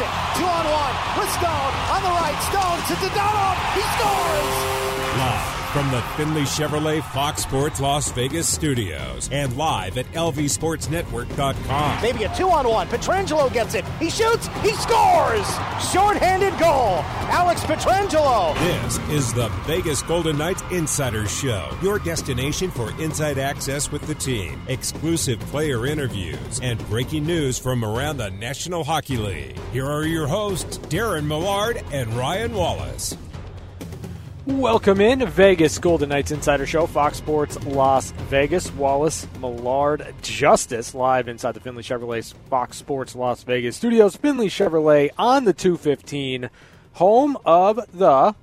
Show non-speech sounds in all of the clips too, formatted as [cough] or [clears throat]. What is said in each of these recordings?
it. Two on one with Stone on the right. Stone to Dadonov. He scores. Live from the Findlay Chevrolet Fox Sports Las Vegas studios and live at lvsportsnetwork.com. Maybe a two on one. Pietrangelo gets it. He shoots. He scores. Short-handed goal. Alex Pietrangelo. This is the Vegas Golden Knights Insider Show, your destination for inside access with the team, exclusive player interviews, and breaking news from around the National Hockey League. Here are your hosts, Darren Millard and Ryan Wallace. Welcome in Vegas Golden Knights Insider Show, Fox Sports Las Vegas. Wallace Millard Justice live inside the Findlay Chevrolet Fox Sports Las Vegas studios. Findlay Chevrolet on the 215, home of the.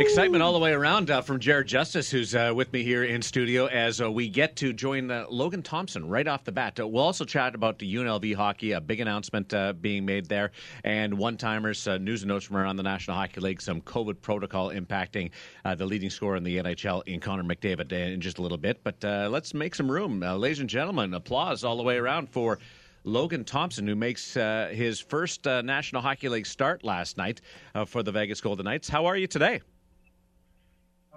Excitement all the way around uh, from Jared Justice, who's uh, with me here in studio as uh, we get to join uh, Logan Thompson right off the bat. Uh, we'll also chat about the UNLV hockey, a big announcement uh, being made there, and one timers, news and notes from around the National Hockey League, some COVID protocol impacting the leading scorer in the NHL in Connor McDavid in just a little bit. But let's make some room. ladies and gentlemen, applause all the way around for. Logan Thompson, who makes his first National Hockey League start last night for the Vegas Golden Knights. How are you today?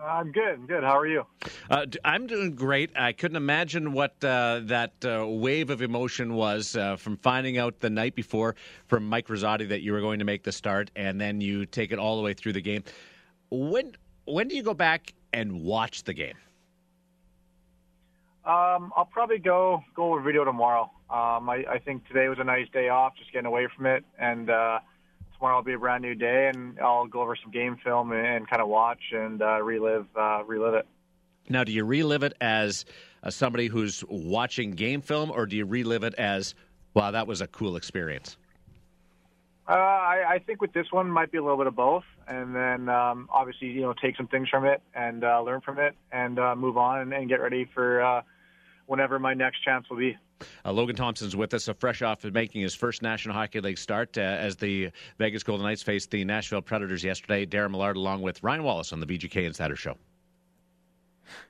I'm good. I'm good. How are you? Uh, I'm doing great. I couldn't imagine what uh, that uh, wave of emotion was uh, from finding out the night before from Mike Rosati that you were going to make the start, and then you take it all the way through the game. When when do you go back and watch the game? Um, I'll probably go go over video tomorrow. Um, I, I think today was a nice day off, just getting away from it, and uh, tomorrow will be a brand new day, and I'll go over some game film and, and kind of watch and uh, relive uh, relive it. Now, do you relive it as uh, somebody who's watching game film, or do you relive it as, wow, that was a cool experience? Uh, I, I think with this one might be a little bit of both, and then um, obviously you know take some things from it and uh, learn from it, and uh, move on and, and get ready for uh, whenever my next chance will be. Uh, Logan Thompson's with us, uh, fresh off of making his first National Hockey League start uh, as the Vegas Golden Knights faced the Nashville Predators yesterday. Darren Millard along with Ryan Wallace on the VGK Insider Show.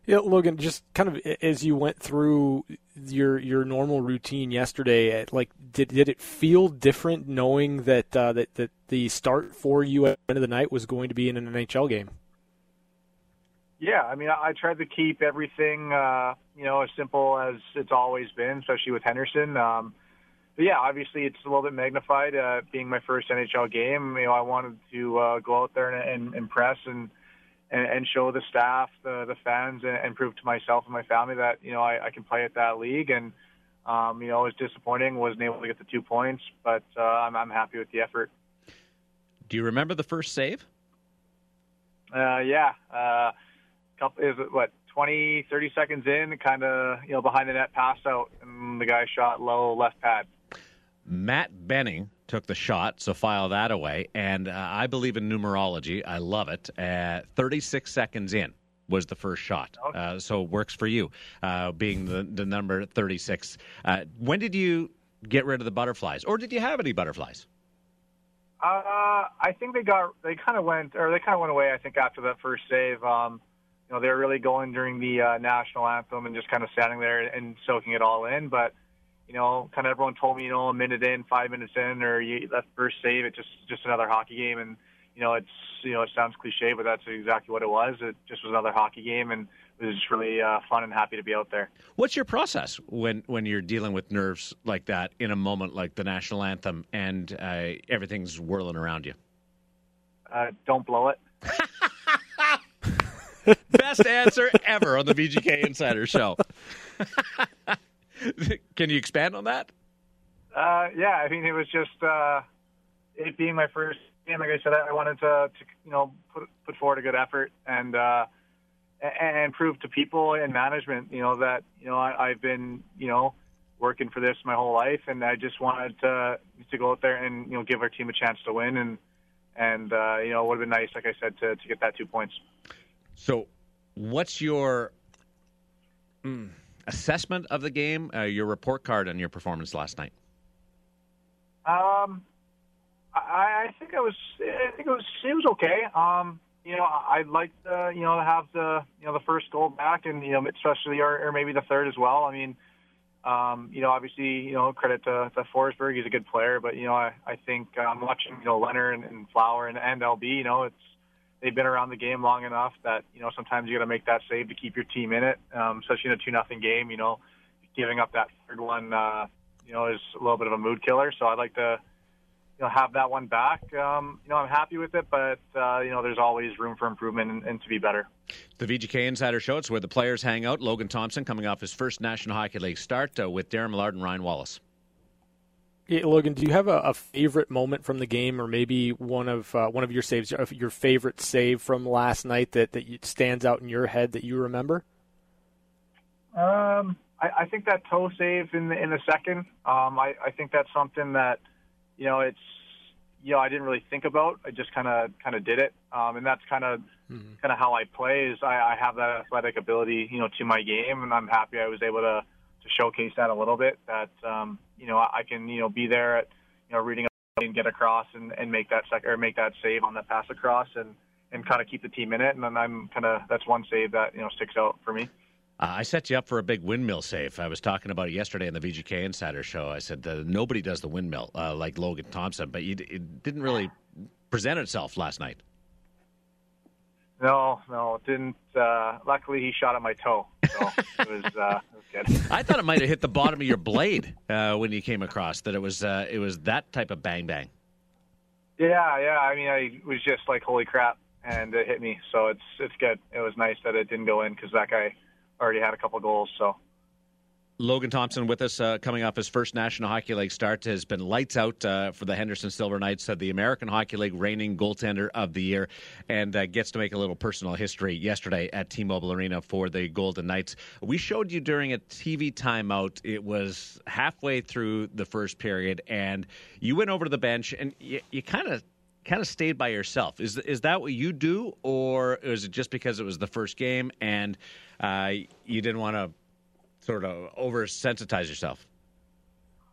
Yeah, Logan, just kind of as you went through your your normal routine yesterday, uh, like did did it feel different knowing that uh, that that the start for you at the end of the night was going to be in an NHL game? Yeah, I mean, I, I tried to keep everything, uh, you know, as simple as it's always been, especially with Henderson. Um, but yeah, obviously it's a little bit magnified. Uh, being my first NHL game, you know, I wanted to uh, go out there and, and impress and, and and show the staff, the the fans, and, and prove to myself and my family that you know I, I can play at that league. And um, you know, it was disappointing, wasn't able to get the two points, but uh, I'm I'm happy with the effort. Do you remember the first save? Uh, yeah. Uh, couple is what 20, 30 seconds in, kind of you know behind the net, pass out, and the guy shot low left pad. Matt Benning took the shot, so file that away. And uh, I believe in numerology. I love it. Uh, 36 seconds in was the first shot. Okay. Uh, so works for you, uh, being the, the number 36. Uh, when did you get rid of the butterflies, or did you have any butterflies? Uh, I think they got they kind of went or they kind of went away. I think after that first save. Um, you know, they're really going during the uh, national anthem and just kind of standing there and soaking it all in. But you know, kind of everyone told me, you know, a minute in, five minutes in, or you, that first save, it's just just another hockey game. And you know, it's you know, it sounds cliche, but that's exactly what it was. It just was another hockey game, and it was just really uh, fun and happy to be out there. What's your process when when you're dealing with nerves like that in a moment like the national anthem and uh, everything's whirling around you? Uh, don't blow it. [laughs] [laughs] Best answer ever on the VGK Insider Show. [laughs] Can you expand on that? Uh, yeah, I mean, it was just uh, it being my first game. Like I said, I wanted to, to you know put put forward a good effort and uh, and prove to people and management, you know, that you know I, I've been you know working for this my whole life, and I just wanted to to go out there and you know give our team a chance to win, and and uh, you know it would have been nice, like I said, to to get that two points. So, what's your mm, assessment of the game? Uh, your report card on your performance last night? Um, I, I think it was. I think it was. It was okay. Um, you know, I'd like to, you know, have the, you know, the first goal back, and you know, especially or, or maybe the third as well. I mean, Um, you know, obviously, you know, credit to, to Forsberg. He's a good player, but you know, I, I think um, watching you know Leonard and, and Flower and, and LB, you know, it's they've been around the game long enough that you know sometimes you got to make that save to keep your team in it, um, especially in a two nothing game. You know, giving up that third one, uh, you know, is a little bit of a mood killer. So I'd like to you know, have that one back. Um, you know, I'm happy with it, but uh, you know, there's always room for improvement and, and, to be better. The VGK Insider Show. It's where the players hang out. Logan Thompson coming off his first National Hockey League start uh, with Darren Millard and Ryan Wallace. Yeah, Logan, do you have a, a, favorite moment from the game, or maybe one of uh, one of your saves, your favorite save from last night that that stands out in your head that you remember? Um, I, I think that toe save in the in the second. Um, I, I think that's something that you know, it's you know I didn't really think about. I just kind of kind of did it, um, and that's kind of mm-hmm. kind of how I play. Is I, I have that athletic ability, you know, to my game, and I'm happy I was able to to showcase that a little bit. That um, you know I can you know be there at you know reading and get across and, and make that sec- or make that save on that pass across and and kind of keep the team in it. And then I'm kind of that's one save that you know sticks out for me. Uh, I set you up for a big windmill save. I was talking about it yesterday in the VGK Insider Show. I said uh, nobody does the windmill uh, like Logan Thompson, but it didn't really present itself last night. No, no, it didn't. Uh, luckily, he shot at my toe, so it was, uh, it was good. [laughs] I thought it might have hit the bottom of your blade uh, when you came across. That it was it was that type of bang bang. Yeah, yeah. I mean, I was just like, holy crap, and it hit me. So it's it's good. It was nice that it didn't go in because that guy already had a couple goals. So. Logan Thompson with us, uh, coming off his first National Hockey League start, has been lights out uh, for the Henderson Silver Knights, uh, the American Hockey League reigning goaltender of the year, and uh, gets to make a little personal history yesterday at T-Mobile Arena for the Golden Knights. We showed you during a TV timeout. It was halfway through the first period, and you went over to the bench, and you kind of kind of stayed by yourself. Is is that what you do, or is it just because it was the first game and uh, you didn't want to sort of oversensitize yourself?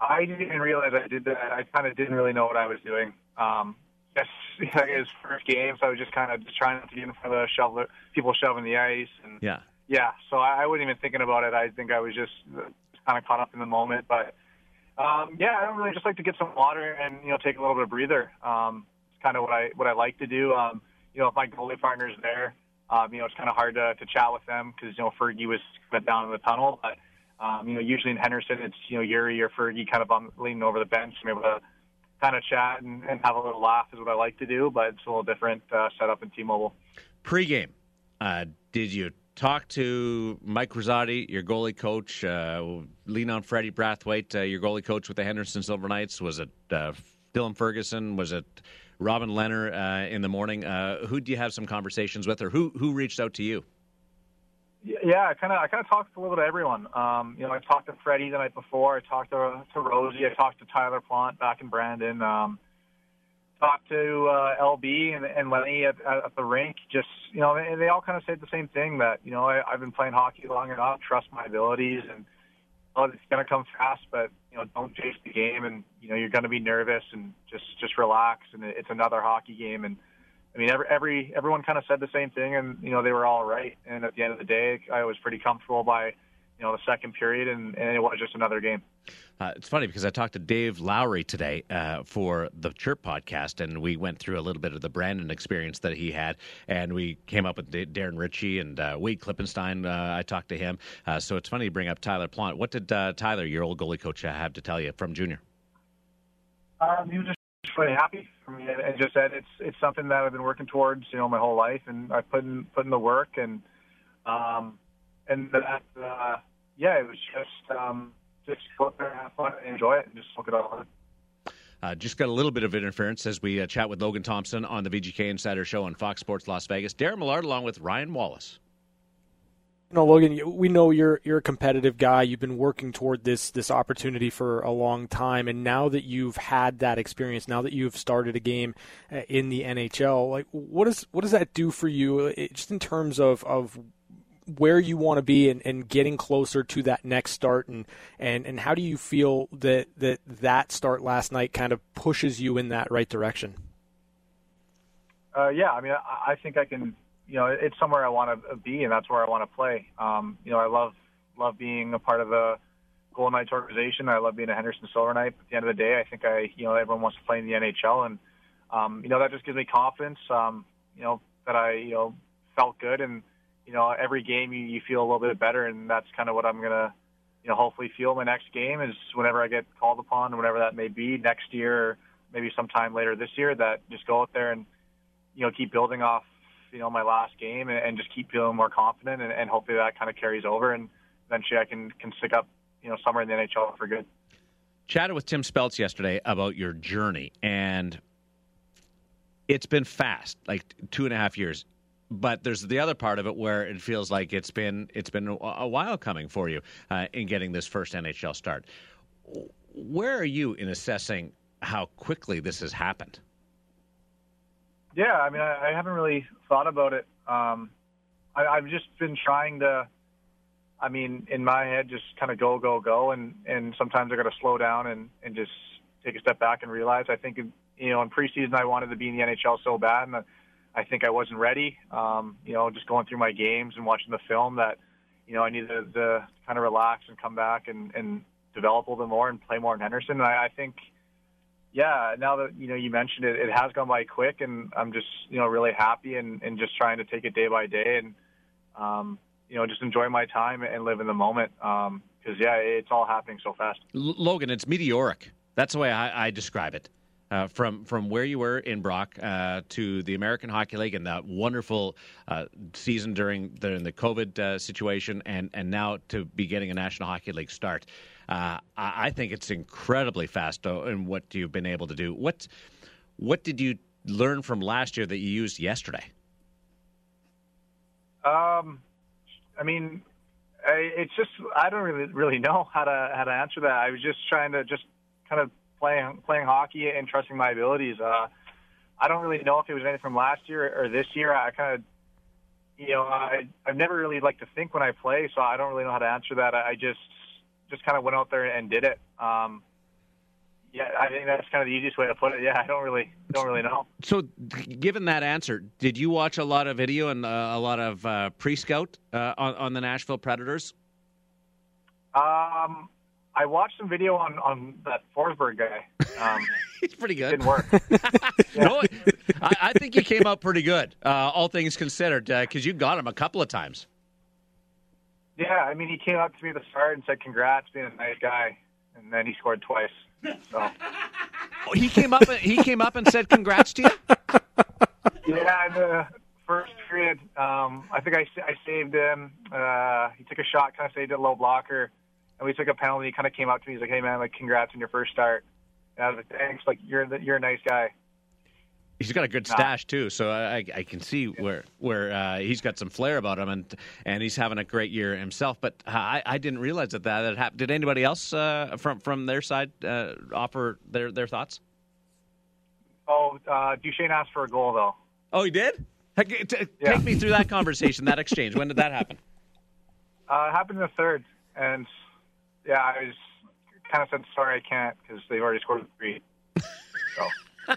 I didn't realize I did that. I kind of didn't really know what I was doing. Um, yes, [laughs] his first game, so I was just kind of just trying to get in front of the shovel, people shoving the ice, and yeah, yeah. So I, I wasn't even thinking about it. I think I was just, just kind of caught up in the moment. But um, yeah, I don't really just like to get some water and you know take a little bit of breather. Um, it's kind of what I what I like to do. Um, you know, if my goalie partner's there, um, you know, it's kind of hard to, to chat with them because, you know, Fergie was kind down in the tunnel. But, um, you know, usually in Henderson, it's, you know, Yuri or Fergie kind of on, leaning over the bench and able to kind of chat and, and have a little laugh is what I like to do. But it's a little different uh, setup in T-Mobile. Pre-game, uh, did you talk to Mike Rosati, your goalie coach, uh, lean on Freddie Brathwaite, uh, your goalie coach with the Henderson Silver Knights? Was it uh, Dylan Ferguson? Was it Robin Lehner uh, in the morning. Uh, who do you have some conversations with, or who who reached out to you? Yeah, I kind of I kind of talked a little to everyone. Um, you know, I talked to Freddie the night before. I talked to to Rosie. I talked to Tyler Plant back in Brandon. Um, talked to uh, LB and, and Lenny at, at the rink. Just you know, and they all kind of said the same thing that you know I, I've been playing hockey long enough, trust my abilities, and it's going to come fast, but you know, don't chase the game, and you know, you're going to be nervous, and just just relax, and it's another hockey game, and I mean, every every everyone kind of said the same thing, and you know, they were all right, and at the end of the day, I was pretty comfortable by you know the second period, and, and it was just another game. Uh, it's funny because I talked to Dave Lowry today uh, for the Chirp podcast, and we went through a little bit of the Brandon experience that he had, and we came up with D- Darren Ritchie and uh, Wade Klippenstein. Uh, I talked to him, uh, so it's funny to bring up Tyler Plant. What did uh, Tyler, your old goalie coach, have to tell you from junior? Um, he was just really happy for me, and just said it's it's something that I've been working towards, you know, my whole life, and I put in put in the work, and um, and that yeah, it was just um, just go out there, have fun, enjoy it, and just look it all uh, just got a little bit of interference as we uh, chat with Logan Thompson on the VGK Insider Show on Fox Sports Las Vegas. Darren Millard along with Ryan Wallace. You know, Logan, we know you're you're a competitive guy. You've been working toward this this opportunity for a long time, and now that you've had that experience, now that you've started a game uh, in the NHL, like what does what does that do for you, uh, just in terms of of where you want to be and, and getting closer to that next start and, and, and how do you feel that, that that start last night kind of pushes you in that right direction? Uh, yeah, I mean, I, I think I can, you know, it's somewhere I want to be and that's where I want to play. Um, you know, I love, love being a part of the, Golden Knights organization. I love being a Henderson Silver Knight. But At the end of the day, I think I, you know, everyone wants to play in the NHL, and um, you know that just gives me confidence. Um, you know that I, you know, felt good, and you know every game you, you feel a little bit better, and that's kind of what I'm gonna, you know, hopefully feel my next game is whenever I get called upon, whatever that may be next year, or maybe sometime later this year. That just go out there and you know keep building off, you know, my last game, and, and just keep feeling more confident, and, and hopefully that kind of carries over, and eventually I can can stick up you know somewhere in the NHL for good. Chatted with Tim Speltz yesterday about your journey, and it's been fast, like two and a half years. But there's the other part of it where it feels like it's been it's been a while coming for you uh, in getting this first NHL start. Where are you in assessing how quickly this has happened? Yeah, I mean, I, I haven't really thought about it. Um, I, I've just been trying to I mean, in my head, just kind of go, go, go, and and sometimes I got to slow down and and just take a step back and realize. I think you know in preseason I wanted to be in the NHL so bad, and I think I wasn't ready. Um, you know, just going through my games and watching the film that you know I needed to, kind of relax and come back and and develop a little bit more and play more in Henderson. And I, I think. Yeah, now that you know you mentioned it, it has gone by quick, and I'm just you know really happy and, and just trying to take it day by day. And um, you know, just enjoy my time and live in the moment. Because um, yeah, it's all happening so fast. L- Logan, it's meteoric. That's the way I, I describe it. Uh, from from where you were in Brock uh, to the American Hockey League and that wonderful uh, season during the, the COVID uh, situation, and and now to be getting a National Hockey League start, uh, I, think it's incredibly fast in what you've been able to do. What what did you learn from last year that you used yesterday? Um, I mean, it's just I don't really really know how to how to answer that. I was just trying to just kind of playing playing hockey and trusting my abilities. Uh, I don't really know if it was anything from last year or this year. I kind of, you know, I I've never really liked to think when I play, so I don't really know how to answer that. I, just just kind of went out there and did it. Um, yeah, I think that's kind of the easiest way to put it. Yeah, I don't really don't really know. So, given that answer, did you watch a lot of video and uh, a lot of uh, pre-scout uh, on, on the Nashville Predators? Um, I watched some video on on that Forsberg guy. Um, [laughs] He's pretty good. Didn't work. yeah. [laughs] no, I, I, think you came out pretty good, uh, all things considered, because uh, you got him a couple of times. Yeah, I mean, he came up to me at the start and said, "Congrats, being a nice guy," and then he scored twice. So. [laughs] Oh, he came up. He came up and said, "Congrats to you." Yeah, in the first period, um, I think I, I saved him. Uh, he took a shot, kind of saved a low blocker, and we took a penalty. He kind of came up to me. He's like, "Hey man, like congrats on your first start." And I was like, "Thanks, like you're you're a nice guy." He's got a good stash too, so I, I can see where where uh, he's got some flair about him, and and he's having a great year himself. But I, I didn't realize that that happened. Did anybody else uh, from from their side uh, offer their their thoughts? Oh, uh, Duchene asked for a goal though. Oh, he did. Take yeah. me through that conversation, that exchange. When did that happen? [laughs] Uh, it happened in the third, and yeah, I was kind of said sorry I can't because they've already scored three. So. [laughs]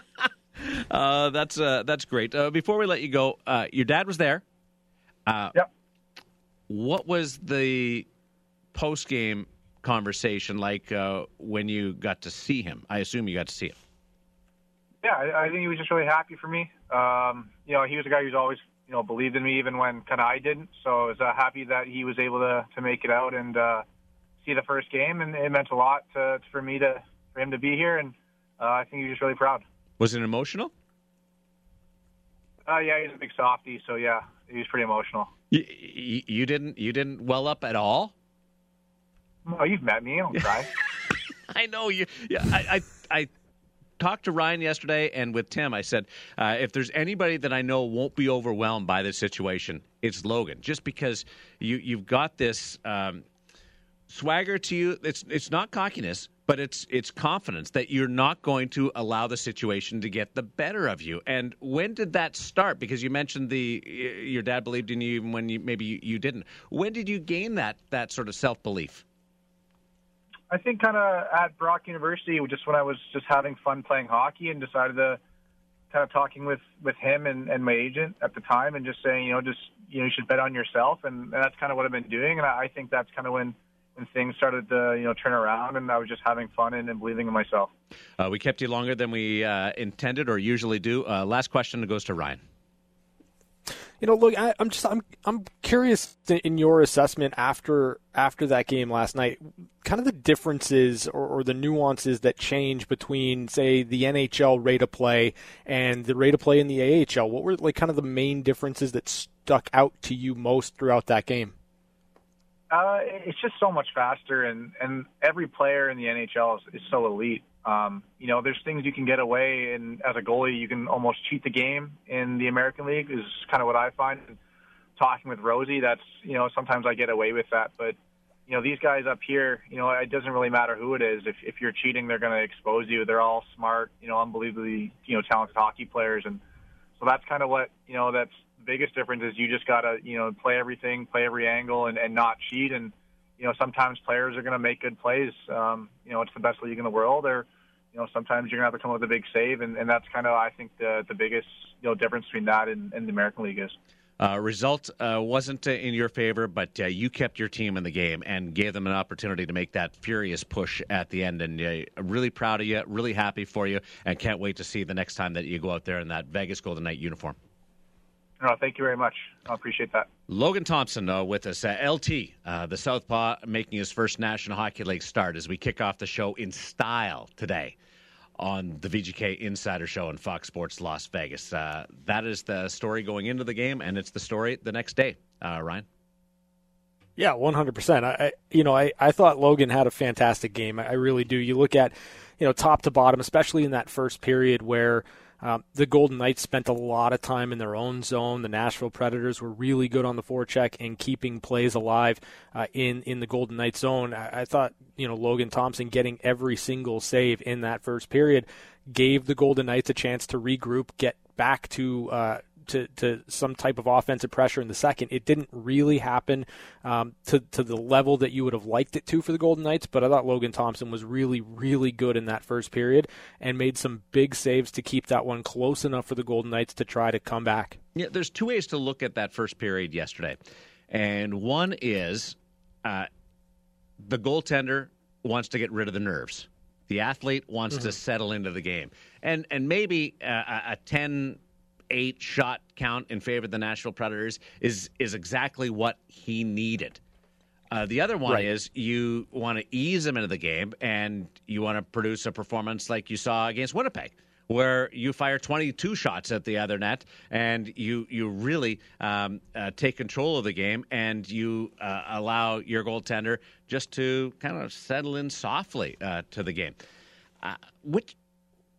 Uh, that's uh, that's great. Uh, before we let you go, uh, your dad was there. Uh, yep. What was the post game conversation like uh, when you got to see him? I assume you got to see him. Yeah, I, I think he was just really happy for me. Um, you know, he was a guy who's always you know believed in me even when kind of I didn't. So I was happy that he was able to to make it out and see the first game, and it meant a lot to, for me to for him to be here, and I think he was just really proud. Was it emotional? Uh, yeah, he's a big softy, so yeah, he was pretty emotional. You, you, you didn't you didn't well up at all? Oh, you've met me. I don't cry. [laughs] I know you. Yeah, I, I, I talked to Ryan yesterday, and with Tim, I said, uh, if there's anybody that I know won't be overwhelmed by this situation, it's Logan. Just because you you've got this um, swagger to you. It's it's not cockiness, but it's it's confidence that you're not going to allow the situation to get the better of you. And when did that start? Because you mentioned the your dad believed in you even when you, maybe you, you didn't. When did you gain that that sort of self belief? I think kind of at Brock University, just when I was just having fun playing hockey and decided to kind of talking with with him and, and my agent at the time and just saying, you know, just you know, you should bet on yourself, and, and that's kind of what I've been doing. And I, I think that's kind of when when things started to you know turn around, and I was just having fun and, and believing in myself. Uh, we kept you longer than we uh, intended or usually do. Uh, last question goes to Ryan. You know, look, I, am just I'm I'm curious in your assessment after after that game last night, kind of the differences or, or, the nuances that change between, say, the NHL rate of play and the rate of play in the AHL. What were like kind of the main differences that stuck out to you most throughout that game? Uh, it's just so much faster, and and every player in the NHL is, is so elite. Um, you know, there's things you can get away, and as a goalie, you can almost cheat the game in the American League. Is kind of what I find. Talking with Rosie, that's you know sometimes I get away with that, but you know these guys up here, you know it doesn't really matter who it is. If if you're cheating, they're going to expose you. They're all smart, you know, unbelievably you know talented hockey players, and so that's kind of what you know that's biggest difference is you just got to you know play everything, play every angle, and, and not cheat and you know, sometimes players are going to make good plays. Um, you know, it's the best league in the world. Or, you know, sometimes you're going to have to come up with a big save, and, and that's kind of, I think, the the biggest you know difference between that and, and the American League is. Uh, result uh, wasn't in your favor, but uh, you kept your team in the game and gave them an opportunity to make that furious push at the end. And uh, really proud of you, really happy for you, and can't wait to see the next time that you go out there in that Vegas Golden Knight uniform. No, thank you very much. I appreciate that. Logan Thompson uh, with us. Uh, LT, uh, the Southpaw, making his first National Hockey League start as we kick off the show in style today on the VGK Insider Show in Fox Sports Las Vegas. Uh, that is the story going into the game, and it's the story the next day. Uh, Ryan. Yeah, one hundred percent. I, you know, I, I thought Logan had a fantastic game. I really do. You look at, you know, top to bottom, especially in that first period where um, the Golden Knights spent a lot of time in their own zone. The Nashville Predators were really good on the forecheck and keeping plays alive uh, in in the Golden Knights zone. I, I thought you know Logan Thompson getting every single save in that first period gave the Golden Knights a chance to regroup, get back to uh, to, to some type of offensive pressure in the second. It didn't really happen um, to, to the level that you would have liked it to for the Golden Knights, but I thought Logan Thompson was really, really good in that first period and made some big saves to keep that one close enough for the Golden Knights to try to come back. Yeah, there's two ways to look at that first period yesterday. And one is uh, the goaltender wants to get rid of the nerves. The athlete wants mm-hmm. to settle into the game. And and maybe uh, a 10 eight shot count in favor of the Nashville Predators is is exactly what he needed. Uh, the other one right. is you want to ease him into the game and you want to produce a performance like you saw against Winnipeg, where you fire 22 shots at the other net and you you really um, uh, take control of the game and you uh, allow your goaltender just to kind of settle in softly uh, to the game. Uh, which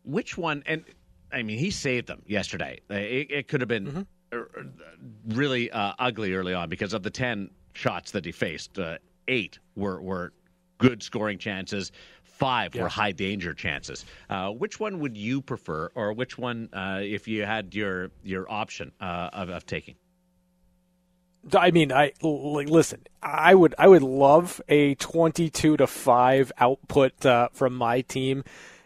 which one and I mean, he saved them yesterday. Uh, it, it could have been mm-hmm. Uh, really uh, ugly early on because of the ten shots that he faced. Uh, eight were were good scoring chances. Five yeah. were high danger chances. Uh, which one would you prefer, or which one, uh, if you had your your option of, of taking? I mean, I like, listen. I would I would love a twenty-two to five output uh, from my team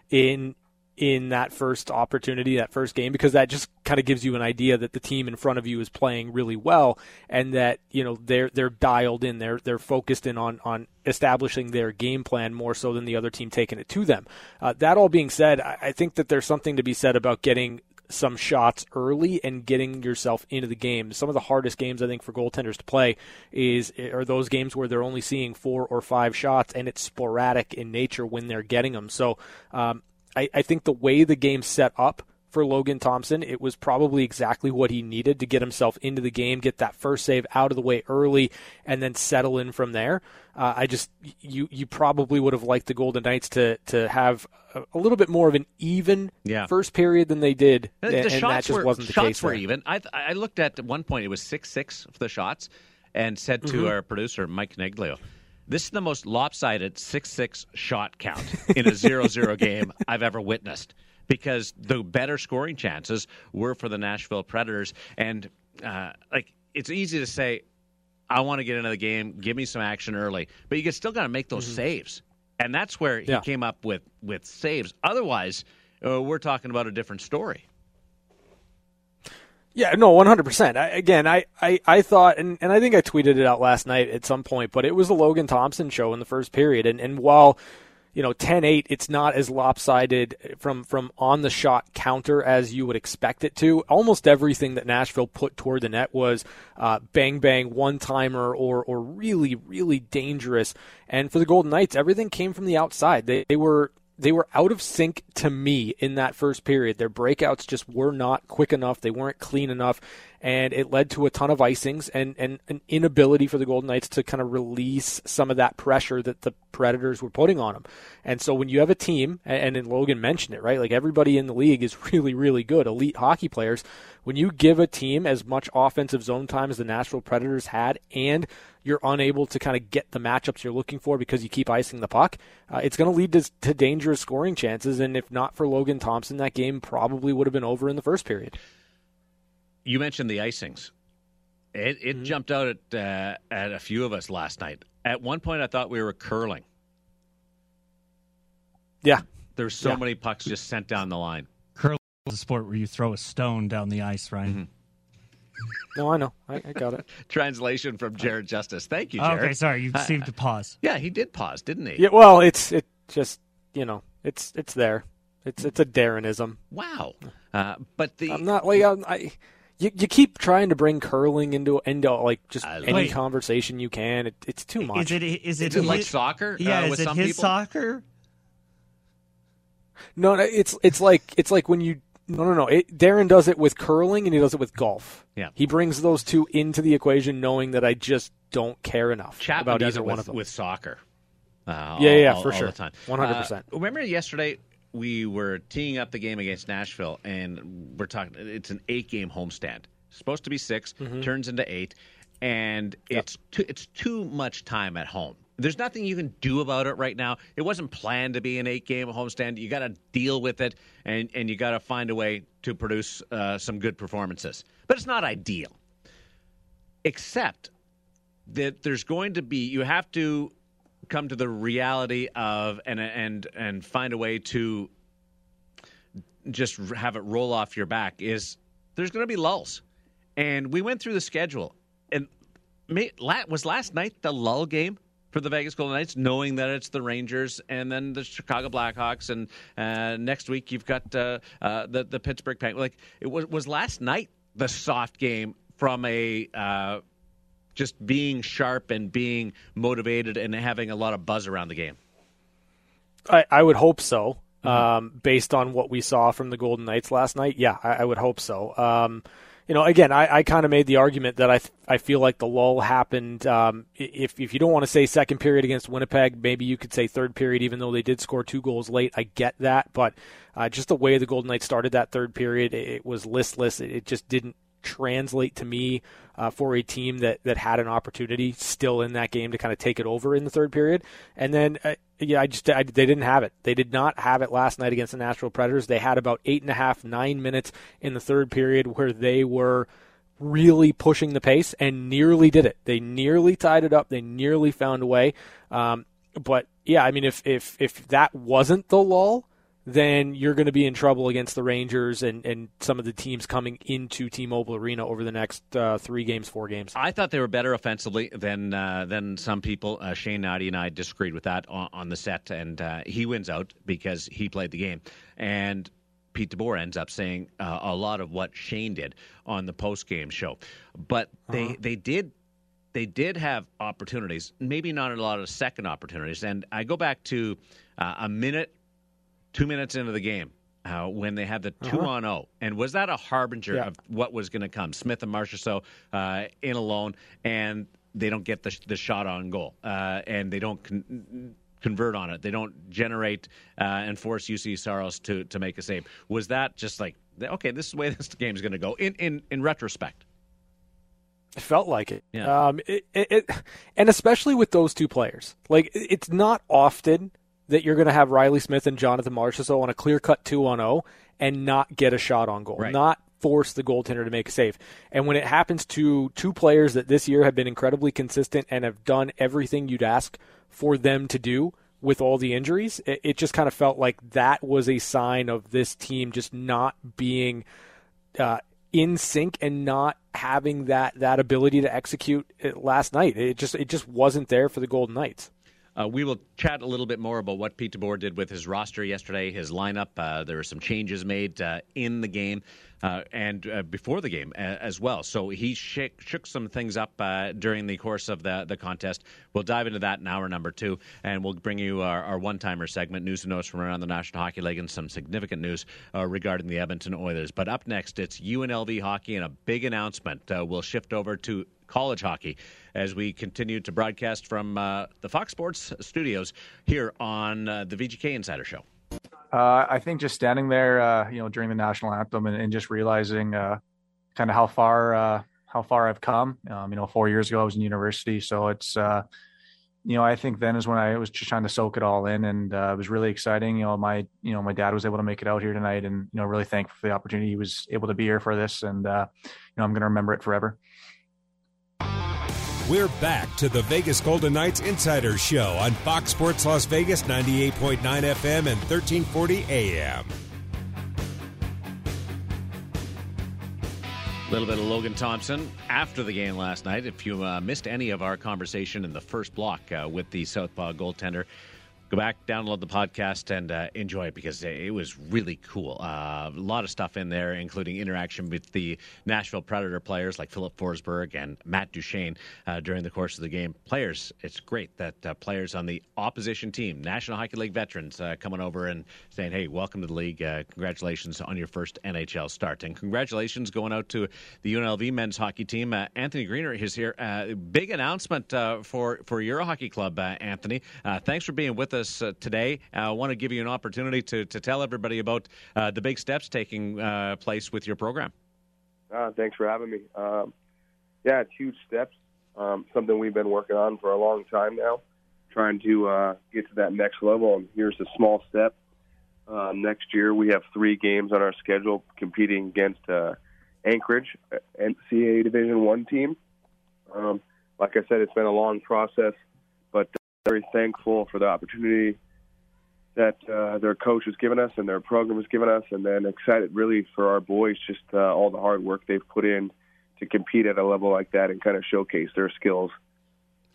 in in that first opportunity, that first game, because that just kind of gives you an idea that the team in front of you is playing really well and that, you know, they're they're dialed in, they're they're focused in on on establishing their game plan more so than the other team taking it to them. Uh, that all being said, I, I think that there's something to be said about getting some shots early and getting yourself into the game. Some of the hardest games I think for goaltenders to play is are those games where they're only seeing four or five shots and it's sporadic in nature when they're getting them. So um, I, I think the way the game set up for Logan Thompson, it was probably exactly what he needed to get himself into the game, get that first save out of the way early, and then settle in from there. Uh, I just you you probably would have liked the Golden Knights to to have a, a little bit more of an even yeah. first period than they did, the, the and, shots that just were, wasn't the shots case. were there. even. I I looked at one point it was six six for the shots, and said to mm-hmm. our producer Mike Neglio this is the most lopsided 6 6 shot count in a 0 0 [laughs] game I've ever witnessed because the better scoring chances were for the Nashville Predators. And, uh, like, it's easy to say, I want to get into the game, give me some action early, but you still got to make those mm-hmm. saves. And that's where he yeah. came up with, with saves. Otherwise, uh, we're talking about a different story. Yeah, no, one hundred percent. Again, I, I, I thought, and, and I think I tweeted it out last night at some point, but it was the Logan Thompson show in the first period, and and while you know 10-8 it's not as lopsided from from on the shot counter as you would expect it to almost everything that nashville put toward the net was uh, bang bang one timer or or really really dangerous. And for the golden knights everything came from the outside. They, they were they were out of sync to me in that first period. Their breakouts just were not quick enough. They weren't clean enough, and it led to a ton of icings and, and an inability for the Golden Knights to kind of release some of that pressure that the Predators were putting on them. And so when you have a team, and, and Logan mentioned it, right? Like everybody in the league is [laughs] really, really good, elite hockey players. When you give a team as much offensive zone time as the Nashville Predators had, and you're unable to kind of get the matchups you're looking for because you keep icing the puck, uh, it's going to lead to, to dangerous scoring chances. And if not for Logan Thompson, that game probably would have been over in the first period. You mentioned the icings. It, it mm-hmm. jumped out at uh, at a few of us last night. At one point, I thought we were curling. Yeah, there's so yeah. many pucks just sent down the line. Curling is a sport where you throw a stone down the ice, right? Mm-hmm. No, I know. I, I got it. [laughs] Translation from Jared Justice. Thank you, Jared. okay, sorry. You seemed to pause. Yeah, he did pause, didn't he? Yeah. Well, it's it just you know it's it's there. It's it's a Darrenism. Wow. Uh, but the I'm not like I'm, I. You, you keep trying to bring curling into into like just uh, any wait. conversation you can. It, it's too much. Is it is it, is it like soccer? Yeah, uh, is it his people? soccer? No, it's it's like it's like when you no, no, no. It, Darren does it with curling and he does it with golf. Yeah. He brings those two into the equation, knowing that I just don't care enough Chapman about either with, one of them. with soccer. Uh, yeah, yeah, all, for all sure. One hundred percent. Uh, remember yesterday we were teeing up the game against Nashville, and we're talking. It's an eight-game homestand. Supposed to be 6 mm-hmm. turns into eight, and yep. it's too, it's too much time at home. There's nothing you can do about it right now. It wasn't planned to be an eight game homestand. You got to deal with it, and, and you got to find a way to produce uh, some good performances. But it's not ideal. Except that there's going to be, you have to come to the reality of and and and find a way to just have it roll off your back is there's going to be lulls and we went through the schedule and was last night the lull game for the Vegas Golden Knights, knowing that it's the Rangers and then the Chicago Blackhawks, and uh, next week you've got uh, uh, the the Pittsburgh Penguins. Like it was was last night the soft game from a uh, just being sharp and being motivated and having a lot of buzz around the game. I, I would hope so. Mm-hmm. Um, based on what we saw from the Golden Knights last night, yeah, I, I would hope so. Um, you know, again, I, I kind of made the argument that I I feel like the lull happened. Um, if if you don't want to say second period against Winnipeg, maybe you could say third period, even though they did score two goals late. I get that, but uh, just the way the Golden Knights started that third period, it, it was listless. It, it just didn't translate to me uh, for a team that, that had an opportunity still in that game to kind of take it over in the third period. And then, uh, yeah, I just I, they didn't have it. They did not have it last night against the Nashville Predators. They had about eight and a half, nine minutes in the third period where they were really pushing the pace and nearly did it. They nearly tied it up. They nearly found a way. Um, but yeah, I mean, if if if that wasn't the lull, then you're going to be in trouble against the Rangers and, and some of the teams coming into T-Mobile Arena over the next uh, three games, four games. I thought they were better offensively than uh, than some people. Uh, Shane Hnidy and I disagreed with that on, on the set, and uh, he wins out because he played the game. And Pete DeBoer ends up saying uh, a lot of what Shane did on the post game show, but they uh-huh. they did they did have opportunities, maybe not a lot of second opportunities. And I go back to uh, a minute two minutes into the game uh, when they had the two uh-huh. on zero, and was that a harbinger yeah. of what was going to come? Smith and Marchessault uh, in alone, and they don't get the, the shot on goal, uh, and they don't. Con- convert on it. They don't generate uh, and force Juuse Saros to to make a save. Was that just like okay? This is the way [laughs] this game is going to go. In in in retrospect, it felt like it. Yeah. Um, it, it, it, and especially with those two players, like it's not often that you're going to have Riley Smith and Jonathan Marchessault on a clear cut 2 on 0 and not get a shot on goal, right. not force the goaltender to make a save. And when it happens to two players that this year have been incredibly consistent and have done everything you'd ask for them to do with all the injuries, it, it just kind of felt like that was a sign of this team just not being uh, in sync and not having that that ability to execute last night. It just it just wasn't there for the Golden Knights. Uh, we will chat a little bit more about what Pete DeBoer did with his roster yesterday, his lineup. Uh, there were some changes made uh, in the game uh, and uh, before the game as well. So he shook, shook some things up uh, during the course of the, the contest. We'll dive into that in hour number two, and we'll bring you our, our one timer segment news and notes from around the National Hockey League and some significant news regarding the Edmonton Oilers. But up next, it's UNLV hockey and a big announcement. we'll shift over to college hockey as we continue to broadcast from uh, the Fox Sports studios here on uh, the VGK Insider Show. Uh, I think just standing there, uh, you know, during the national anthem and, and just realizing uh, kind of how far uh, how far I've come. Um, you know, four years ago I was in university, so it's you know I think then is when I was just trying to soak it all in, and it was really exciting. You know, my you know my dad was able to make it out here tonight, and you know really thankful for the opportunity he was able to be here for this, and you know I'm going to remember it forever. We're back to the Vegas Golden Knights Insider Show on Fox Sports Las Vegas 98.9 FM and 1340 AM. A little bit of Logan Thompson after the game last night. If you uh, missed any of our conversation in the first block uh, with the Southpaw goaltender, go back, download the podcast, and uh, enjoy it because it was really cool. Uh, a lot of stuff in there, including interaction with the Nashville Predator players like Filip Forsberg and Matt Duchene uh, during the course of the game. Players, it's great that uh, players on the opposition team, National Hockey League veterans, uh, coming over and saying, "Hey, welcome to the league. Uh, congratulations on your first NHL start, and congratulations going out to the UNLV men's hockey team." Anthony Greener is here. big announcement for for your hockey club, Anthony. thanks for being with us us uh, today. I want to give you an opportunity to, to tell everybody about uh, the big steps taking uh, place with your program. Uh, thanks for having me. Um, yeah, it's huge steps. Um, something we've been working on for a long time now, trying to get to that next level. And here's a small step. Uh, next year, we have three games on our schedule competing against Anchorage, NCAA Division One team. Um, like I said, it's been a long process, but very thankful for the opportunity that uh, their coach has given us and their program has given us, and then excited really for our boys, just uh, all the hard work they've put in to compete at a level like that and kind of showcase their skills.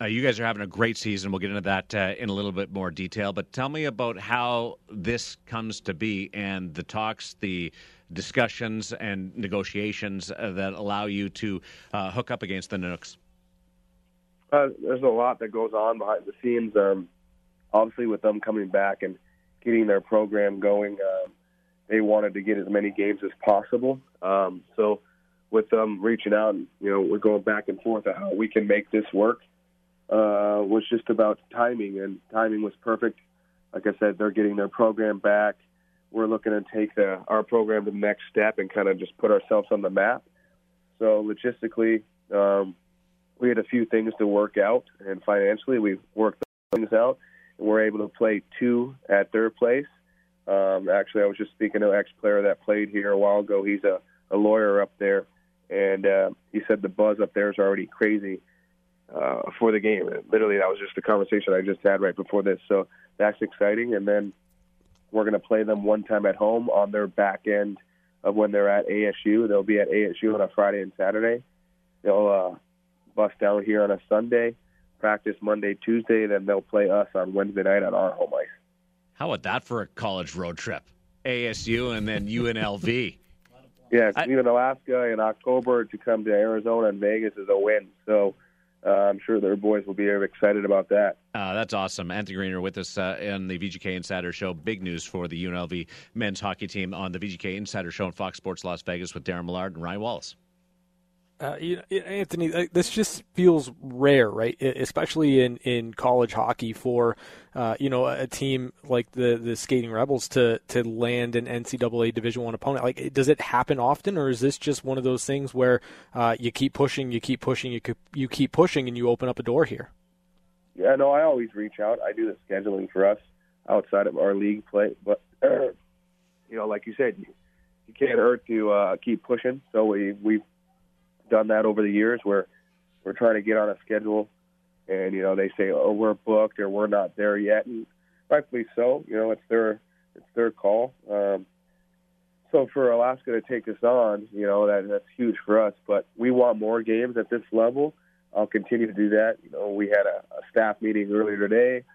Uh, you guys are having a great season. We'll get into that uh, in a little bit more detail. But tell me about how this comes to be and the talks, the discussions, and negotiations uh, that allow you to uh, hook up against the Nooks. Uh, there's a lot that goes on behind the scenes. Um, obviously, with them coming back and getting their program going, um, they wanted to get as many games as possible. Um, so, with them reaching out, and you know, we're going back and forth on how we can make this work. Uh, was just about timing, and timing was perfect. Like I said, they're getting their program back. We're looking to take the, our program to the next step and kind of just put ourselves on the map. So logistically, um, we had a few things to work out, and financially we worked things out, and we're able to play two at their place. Um, actually, I was just speaking to an ex-player that played here a while ago. He's a, a lawyer up there, and uh, he said the buzz up there is already crazy uh, for the game. Literally, that was just a conversation I just had right before this. So that's exciting. And then we're going to play them one time at home on their back end of when they're at ASU. They'll be at ASU on a Friday and Saturday. They'll uh, bus down here on a Sunday, practice Monday, Tuesday, then they'll play us on Wednesday night on our home ice. How about that for a college road trip? ASU and then UNLV. yeah, I, even Alaska in October to come to Arizona and Vegas is a win. So uh, I'm sure their boys will be excited about that. Uh, that's awesome. Anthony Greener with us uh, in the VGK Insider Show. Big news for the UNLV men's hockey team on the VGK Insider Show on Fox Sports Las Vegas with Darren Millard and Ryan Wallace. Uh, you know, Anthony, this just feels rare, right? Especially in, in college hockey for uh, you know a team like the the Skating Rebels to to land an NCAA Division One opponent. Like, does it happen often, or is this just one of those things where uh, you keep pushing, you keep pushing, you keep, you keep pushing, and you open up a door here? Yeah, no, I always reach out. I do the scheduling for us outside of our league play, but you know, like you said, you, you can't hurt to uh, keep pushing. So we we done that over the years where we're trying to get on a schedule and you know they say oh we're booked or we're not there yet and rightfully so you know it's their it's their call um so for Alaska to take us on, you know that that's huge for us. But we want more games at this level. I'll continue to do that. You know, we had a, a staff meeting earlier today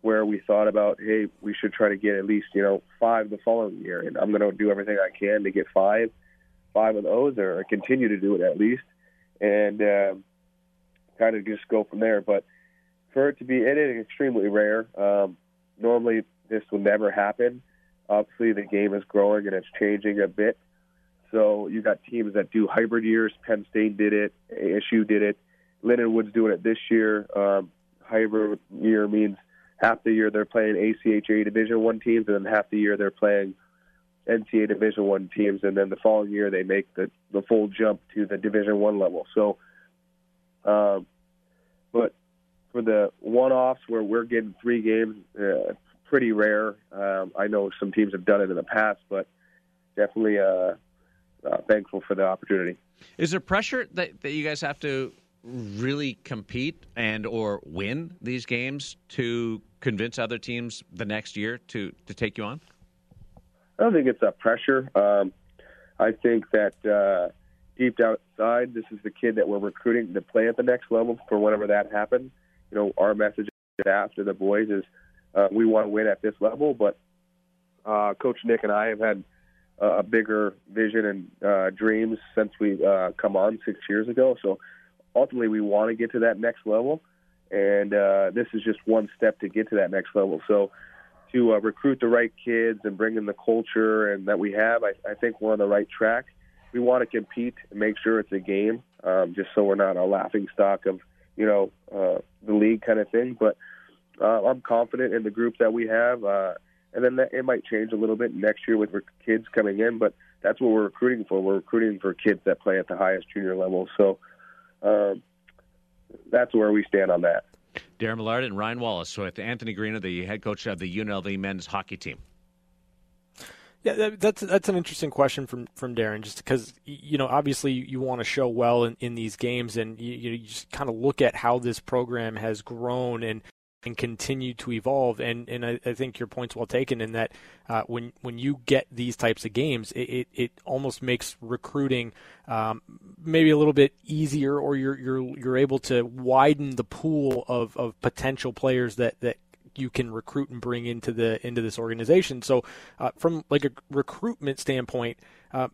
where we thought about, hey, we should try to get at least you know five the following year, and I'm going to do everything I can to get five, five of those, or continue to do it at least, and um, kind of just go from there. But for it to be, it is extremely rare. Um, normally, this would never happen. Obviously, the game is growing and it's changing a bit. So you got teams that do hybrid years. Penn State did it. ASU did it. Lindenwood's doing it this year. Um, hybrid year means half the year they're playing ACHA Division One teams, and then half the year they're playing NCAA Division One teams, and then the following year they make the the full jump to the Division One level. So, um, but for the one-offs where we're getting three games, uh, pretty rare. Um, I know some teams have done it in the past, but definitely uh, uh, thankful for the opportunity. Is there pressure that, that you guys have to really compete and or win these games to convince other teams the next year to, to take you on? I don't think it's that pressure. Um, I think that uh, deep down inside, this is the kid that we're recruiting to play at the next level for whenever that happens. You know, our message after the boys is uh, we want to win at this level, but uh, Coach Nick and I have had a bigger vision and uh, dreams since we uh, come on six years ago. So ultimately, we want to get to that next level, and uh, this is just one step to get to that next level. So to uh, recruit the right kids and bring in the culture and that we have, I, I think we're on the right track. We want to compete and make sure it's a game, um, just so we're not a laughing stock of you know uh, the league kind of thing. But uh, I'm confident in the group that we have. Uh, and then that, it might change a little bit next year with kids coming in, but that's what we're recruiting for. We're recruiting for kids that play at the highest junior level. So um, that's where we stand on that. Darren Millard and Ryan Wallace with Anthony Greener, the head coach of the UNLV men's hockey team. Yeah, that's that's an interesting question from from Darren, just because you know obviously you, you want to show well in, in these games, and you, you just kind of look at how this program has grown and and continue to evolve. And and I, I, think your point's well taken in that uh, when when you get these types of games, it, it, it almost makes recruiting um, maybe a little bit easier, or you're you're you're able to widen the pool of, of potential players that that you can recruit and bring into the into this organization. So, uh, from like a recruitment standpoint, uh,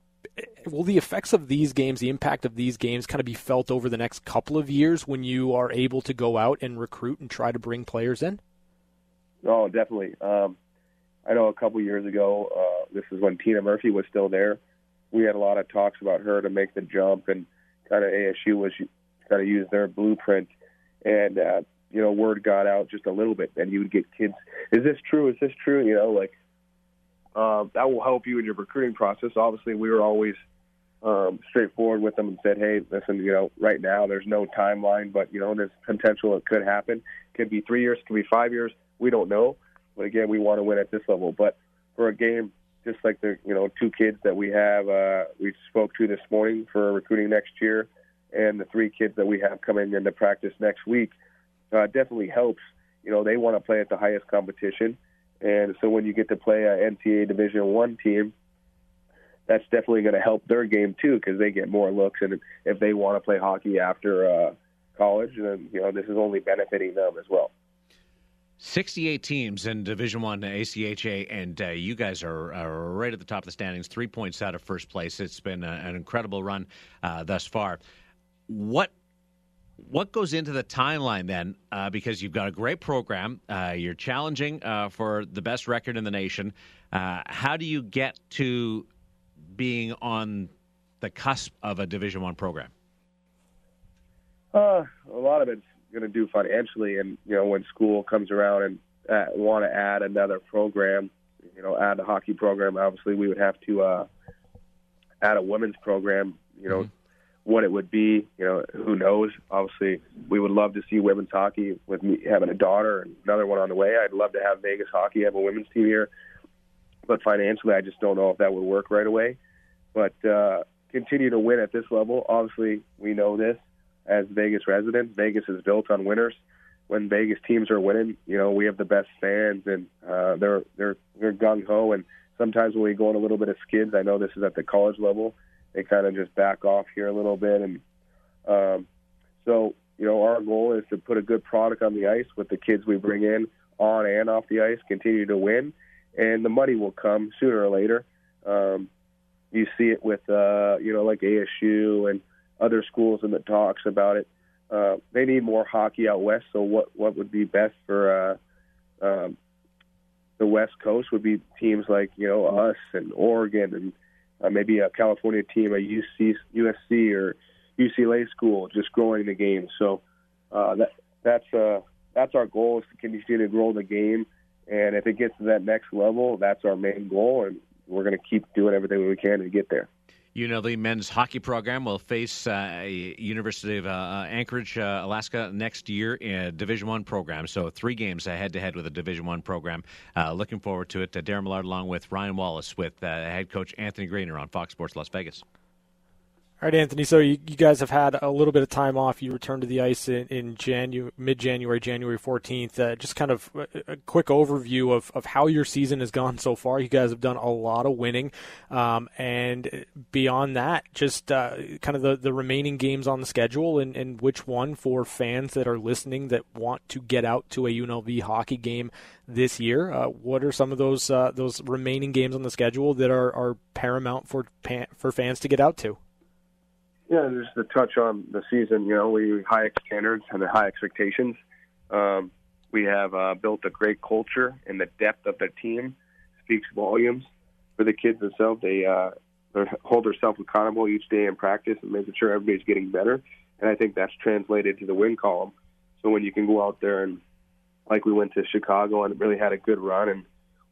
will the effects of these games, the impact of these games, kind of be felt over the next couple of years when you are able to go out and recruit and try to bring players in? Oh, definitely. Um, I know a couple years ago, uh, this is when Tina Murphy was still there. We had a lot of talks about her to make the jump, and kind of ASU was kind of use their blueprint, and uh, you know, word got out just a little bit, and you would get kids. Is this true? Is this true? You know, like uh, that will help you in your recruiting process. Obviously, we were always um, straightforward with them and said, "Hey, listen, you know, right now there's no timeline, but you know, there's potential it could happen. Could be three years, could be five years. We don't know. But again, we want to win at this level. But for a game just like the you know two kids that we have, uh, we spoke to this morning for recruiting next year, and the three kids that we have coming into practice next week, uh, definitely helps. You know, they want to play at the highest competition and so when you get to play a NCAA Division One team, that's definitely going to help their game too because they get more looks. And if they want to play hockey after uh, college, then you know this is only benefiting them as well. 68 teams in Division One ACHA, and uh, you guys are, are, right at the top of the standings, three points out of first place. It's been a, an incredible run uh, thus far. What what goes into the timeline then? Uh, because you've got a great program, uh, you're challenging uh, for the best record in the nation. Uh, how do you get to being on the cusp of a Division One program? Uh, a lot of it's going to do financially, and you know when school comes around and uh, want to add another program, you know, add a hockey program. Obviously, we would have to add a women's program. You know. Mm-hmm what it would be. You know, who knows? Obviously, we would love to see women's hockey with me having a daughter and another one on the way. I'd love to have Vegas hockey have a women's team here, but financially, I just don't know if that would work right away. But uh, continue to win at this level. Obviously, we know this as Vegas residents. Vegas is built on winners. When Vegas teams are winning, you know we have the best fans, and uh, they're they're they're gung ho and sometimes when we go on a little bit of skids, I know this is at the college level, they kind of just back off here a little bit. And um, so, you know, our goal is to put a good product on the ice with the kids we bring in on and off the ice, continue to win, and the money will come sooner or later. Um, you see it with, uh, you know, like ASU and other schools in the talks about it. Uh, they need more hockey out west. So what what would be best for uh, um, the West Coast would be teams like you know us and Oregon and uh, maybe a California team, a UC, USC or UCLA school, just growing the game. So uh, that that's uh, that's our goal is to continue to grow the game. And if it gets to that next level, that's our main goal, and we're going to keep doing everything we can to get there. UNLV men's hockey program will face uh, University of uh, uh, Anchorage, uh, Alaska next year in a Division One program. So three games head to head with a Division One program. Uh, looking forward to it. Uh, Darren Millard along with Ryan Wallace with head coach Anthony Grainer on Fox Sports Las Vegas. All right, Anthony. So you, you, guys have had a little bit of time off. You returned to the ice in, in Janu- mid-January, January 14th. Uh, just kind of a, a, quick overview of, of how your season has gone [laughs] so far. You guys have done a lot of winning, um, and beyond that, just uh, kind of the, the remaining games on the schedule and, and which one for fans that are listening that want to get out to a UNLV hockey game this year. Uh, what are some of those uh, those remaining games on the schedule that are, are paramount for for fans to get out to? Yeah, just to touch on the season, you know, we high standards and high expectations. Um, we have uh, built a great culture, and the depth of the team speaks volumes for the kids themselves. They uh, hold themselves accountable each day in practice and making sure everybody's getting better. And I think that's translated to the win column. So when you can go out there and, like we went to Chicago and really had a good run, and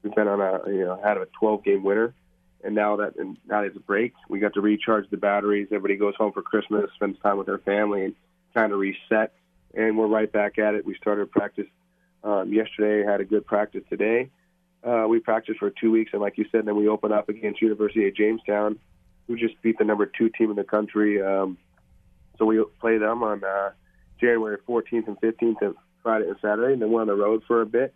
we've been on a you know had a 12 game winner and now that and now a break, we got to recharge the batteries. Everybody goes home for Christmas, spends time with their family, and kind of reset. And we're right back at it. We started practice um, yesterday, had a good practice today. Uh, we practiced for two weeks, and like you said, then we open up against University of Jamestown, who just beat the number two team in the country. Um, so we play them on uh, January 14th and 15th, of Friday and Saturday, and then we're on the road for a bit.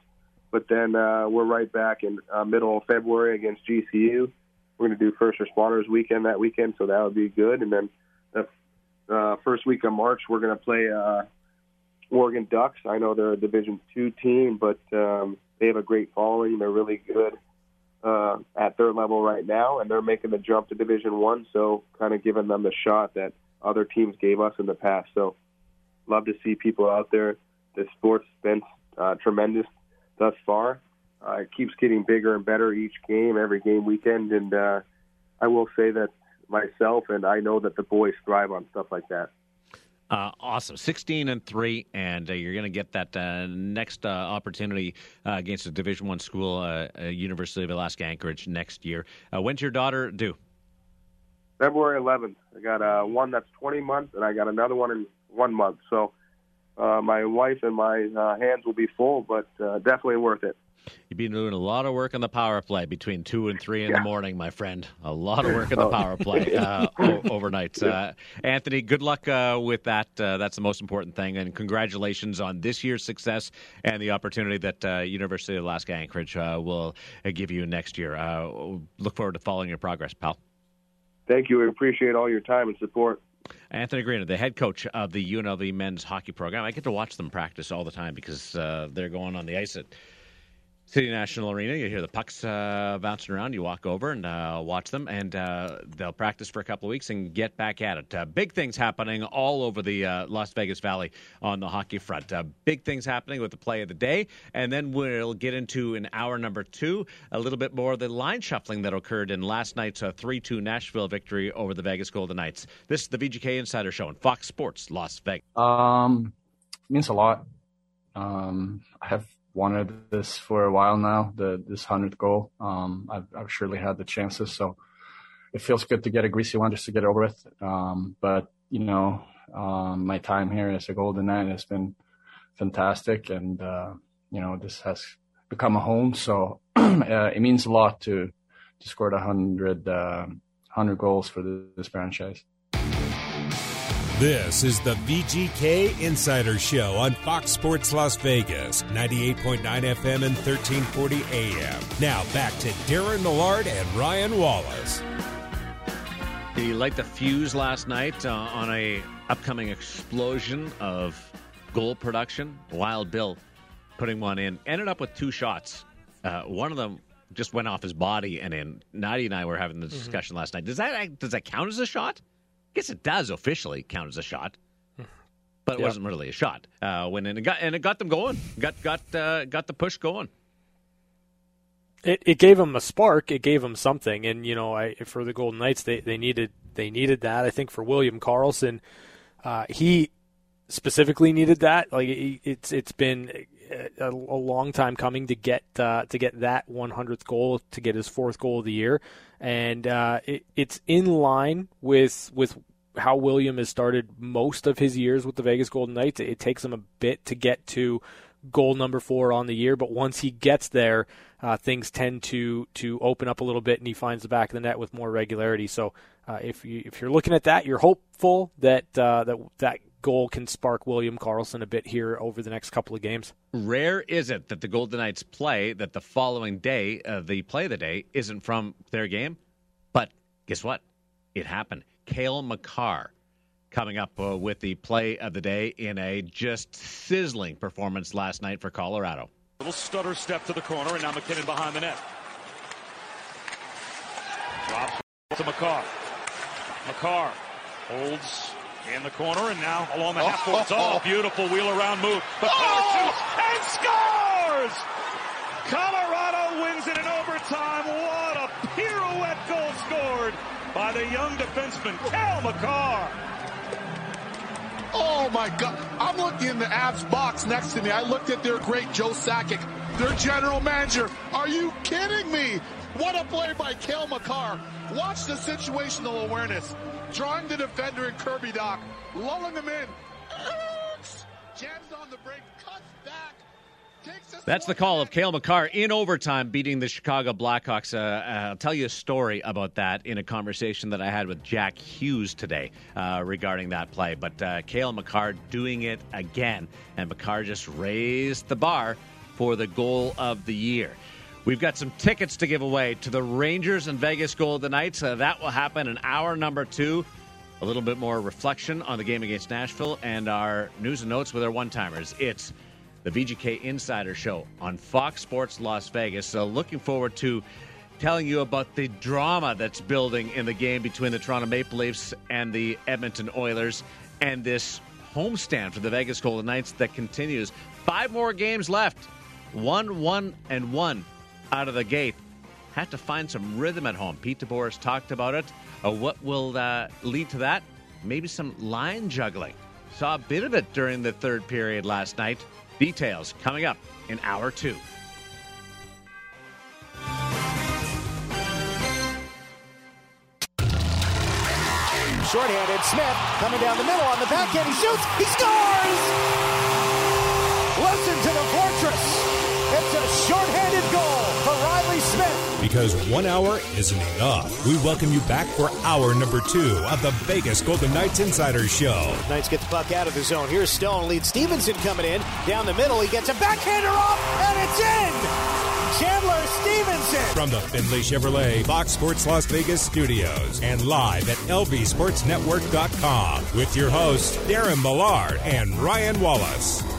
But then uh, we're right back in uh, middle of February against GCU we're going to do first responders weekend that weekend, so that would be good. And then the uh, first week of March, we're going to play uh, Oregon Ducks. I know they're a Division two team, but um, they have a great following. They're really good uh, at their level right now, and they're making the jump to Division one. So kind of giving them the shot that other teams gave us in the past. So love to see people out there. The sport's been uh, tremendous thus far uh, it keeps getting bigger and better each game, every game weekend, and uh, I will say that myself and I know that the boys thrive on stuff like that. Uh, awesome, sixteen and three, and uh, you're going to get that uh, next uh, opportunity uh, against a Division One school, uh, University of Alaska Anchorage, next year. when's your daughter due? February 11th. I got one that's 20 months, and I got another one in one month. So my wife and my hands will be full, but definitely worth it. You've been doing a lot of work on the power play between two and three in yeah. the morning, my friend. A lot of work in the oh. power play [laughs] uh, overnight. Uh, Anthony, good luck uh, with that. Uh, that's the most important thing, and congratulations on this year's success and the opportunity that uh, University of Alaska Anchorage uh, will give you next year. look forward to following your progress, pal. Thank you. We appreciate all your time and support. Anthony Green, the head coach of the UNLV men's hockey program. I get to watch them practice all the time because uh, they're going on the ice at City National Arena. You hear the pucks uh, bouncing around. You walk over and uh, watch them, and uh, they'll practice for a couple of weeks and get back at it. Uh, big things happening all over the uh, Las Vegas Valley on the hockey front. Uh, big things happening with the play of the day, and then we'll get into an hour number two, a little bit more of the line shuffling that occurred in last night's 3 2 Nashville victory over the Vegas Golden Knights. This is the VGK Insider Show on Fox Sports Las Vegas. Um, means a lot. Um, I have wanted this for a while now, the this hundredth goal. Um, I've, I've surely had the chances, so it feels good to get a greasy one just to get over with. Um, but you know, um, my time here as a Golden Knight has been fantastic, and uh, you know, this has become a home. So [clears throat] uh, it means a lot to to score the hundred uh, hundred goals for this franchise. This is the VGK Insider Show on Fox Sports Las Vegas, 98.9 FM and 1340 AM. Now back to Darren Millard and Ryan Wallace. Did he light the fuse last night uh, on a upcoming explosion of goal production? Wild Bill putting one in. Ended up with two shots. Uh, one of them just went off his body and in. Nadia and I were having the discussion last night. Does that does that count as a shot? I guess it does officially count as a shot, but it Yeah. wasn't really a shot. Uh, when and it got and it got them going. Got got uh, got the push going. it, it gave them a spark. It gave them something, and you know, I, for the Golden Knights, they, they needed they needed that. I think for William Karlsson, uh, he specifically needed that. Like it, it's it's been a, a long time coming to get uh, to get that 100th goal, to get his fourth goal of the year, and uh, it, it's in line with with how William has started most of his years with the Vegas Golden Knights. It takes him a bit to get to goal number four on the year, but once he gets there, uh, things tend to to open up a little bit, and he finds the back of the net with more regularity. So uh, if you if you're looking at that, you're hopeful that uh, that that goal can spark William Karlsson a bit here over the next couple of games. Rare is it that the Golden Knights play that the following day, uh, the play of the day, isn't from their game. But guess what? It happened. Cale Makar coming up uh, with the play of the day in a just sizzling performance last night for Colorado. Little stutter step to the corner, and now MacKinnon behind the net. Drops to Makar. Makar holds in the corner, and now along the half court. Oh, oh beautiful wheel around move. Makar oh. shoots and scores! Colorado wins it in overtime. What a pirouette goal scored by the young defenseman, Cale Makar. Oh my God. I'm looking in the Avs box next to me. I looked at their great Joe Sakic, their general manager. Are you kidding me? What a play by Cale Makar. Watch the situational awareness. Drawing the defender in Kirby Dach, lulling him in. Jams on the break, cuts back. That's the call of Cale Makar in overtime beating the Chicago Blackhawks. Uh, uh, I'll tell you a story about that in a conversation that I had with Jack Hughes today uh, regarding that play. But uh, Cale Makar doing it again, and Makar just raised the bar for the goal of the year. We've got some tickets to give away to the Rangers and Vegas Golden Knights. Uh, that will happen in hour number two. A little bit more reflection on the game against Nashville and our news and notes with our one timers. It's the VGK Insider Show on Fox Sports Las Vegas. So, looking forward to telling you about the drama that's building in the game between the Toronto Maple Leafs and the Edmonton Oilers and this homestand for the Vegas Golden Knights that continues. Five more games left. One, one, and one out of the gate. Have to find some rhythm at home. Pete DeBoer talked about it. Uh, what will uh, lead to that? Maybe some line juggling. Saw a bit of it during the third period last night. Details coming up in hour two. Shorthanded, Smith coming down the middle on the backhand. He shoots. He scores. Listen to the fortress. It's a shorthanded Because one hour isn't enough, we welcome you back for hour number two of the Vegas Golden Knights Insider Show. Knights get the puck out of the zone. Here's Stone. Lead Stevenson coming in. Down the middle. He gets a backhander off, and it's in. Chandler Stephenson. From the Findlay Chevrolet Fox Sports Las Vegas studios and live at lvsportsnetwork.com with your hosts, Darren Millard and Ryan Wallace.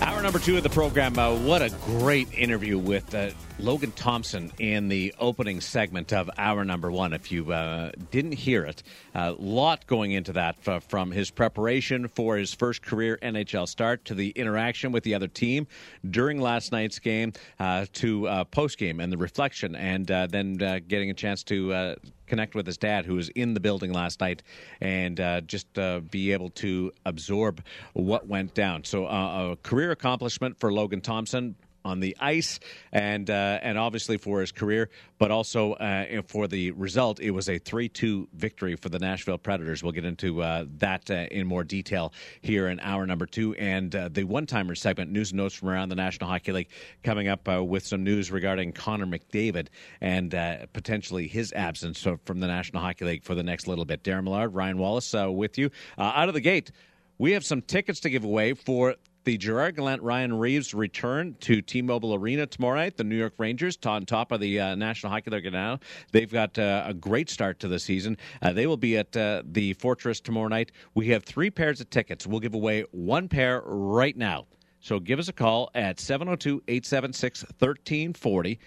Hour number two of the program. Uh, what a great interview with uh, Logan Thompson in the opening segment of hour number one. If you uh, didn't hear it, a lot going into that f- from his preparation for his first career NHL start to the interaction with the other team during last night's game uh, to uh, post game and the reflection, and uh, then uh, getting a chance to uh, connect with his dad, who was in the building last night, and uh, just uh, be able to absorb what went down. So, uh, a career accomplishment for Logan Thompson. On the ice, and uh, and obviously for his career, but also uh, for the result. It was a three-two victory for the Nashville Predators. We'll get into uh, that uh, in more detail here in hour number two, and uh, the one-timer segment, news and notes from around the National Hockey League, coming up uh, with some news regarding Connor McDavid and potentially his absence from the National Hockey League for the next little bit. Darren Millard, Ryan Wallace, with you out of the gate. We have some tickets to give away for the Gerard Gallant Ryan Reaves return to T Mobile Arena tomorrow night. The New York Rangers, on top of the uh, National Hockey League now, they've got uh, a great start to the season. Uh, they will be at uh, the Fortress tomorrow night. We have three pairs of tickets. We'll give away one pair right now. So give us a call at 702 876 1340.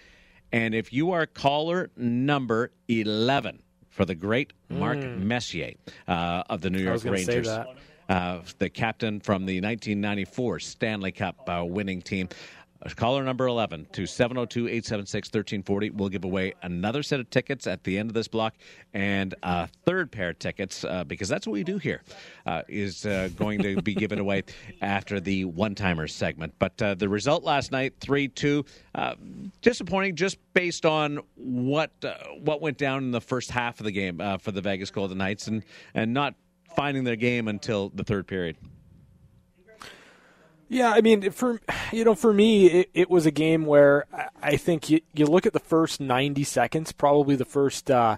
And if you are caller number 11 for the great Mark mm. Messier uh, of the New York Rangers uh, the captain from the 1994 Stanley Cup uh, winning team. Caller number 11 to 702 876 1340. We'll give away another set of tickets at the end of this block and a third pair of tickets uh, because that's what we do here. Uh, is uh, going to be given away [laughs] after the one timer segment. But uh, the result last night 3 2, uh, disappointing just based on what uh, what went down in the first half of the game for the Vegas Golden Knights and, and not finding their game until the third period. Yeah, I mean, for you know, for me, it, it was a game where I think you you look at the first ninety seconds, probably the first uh,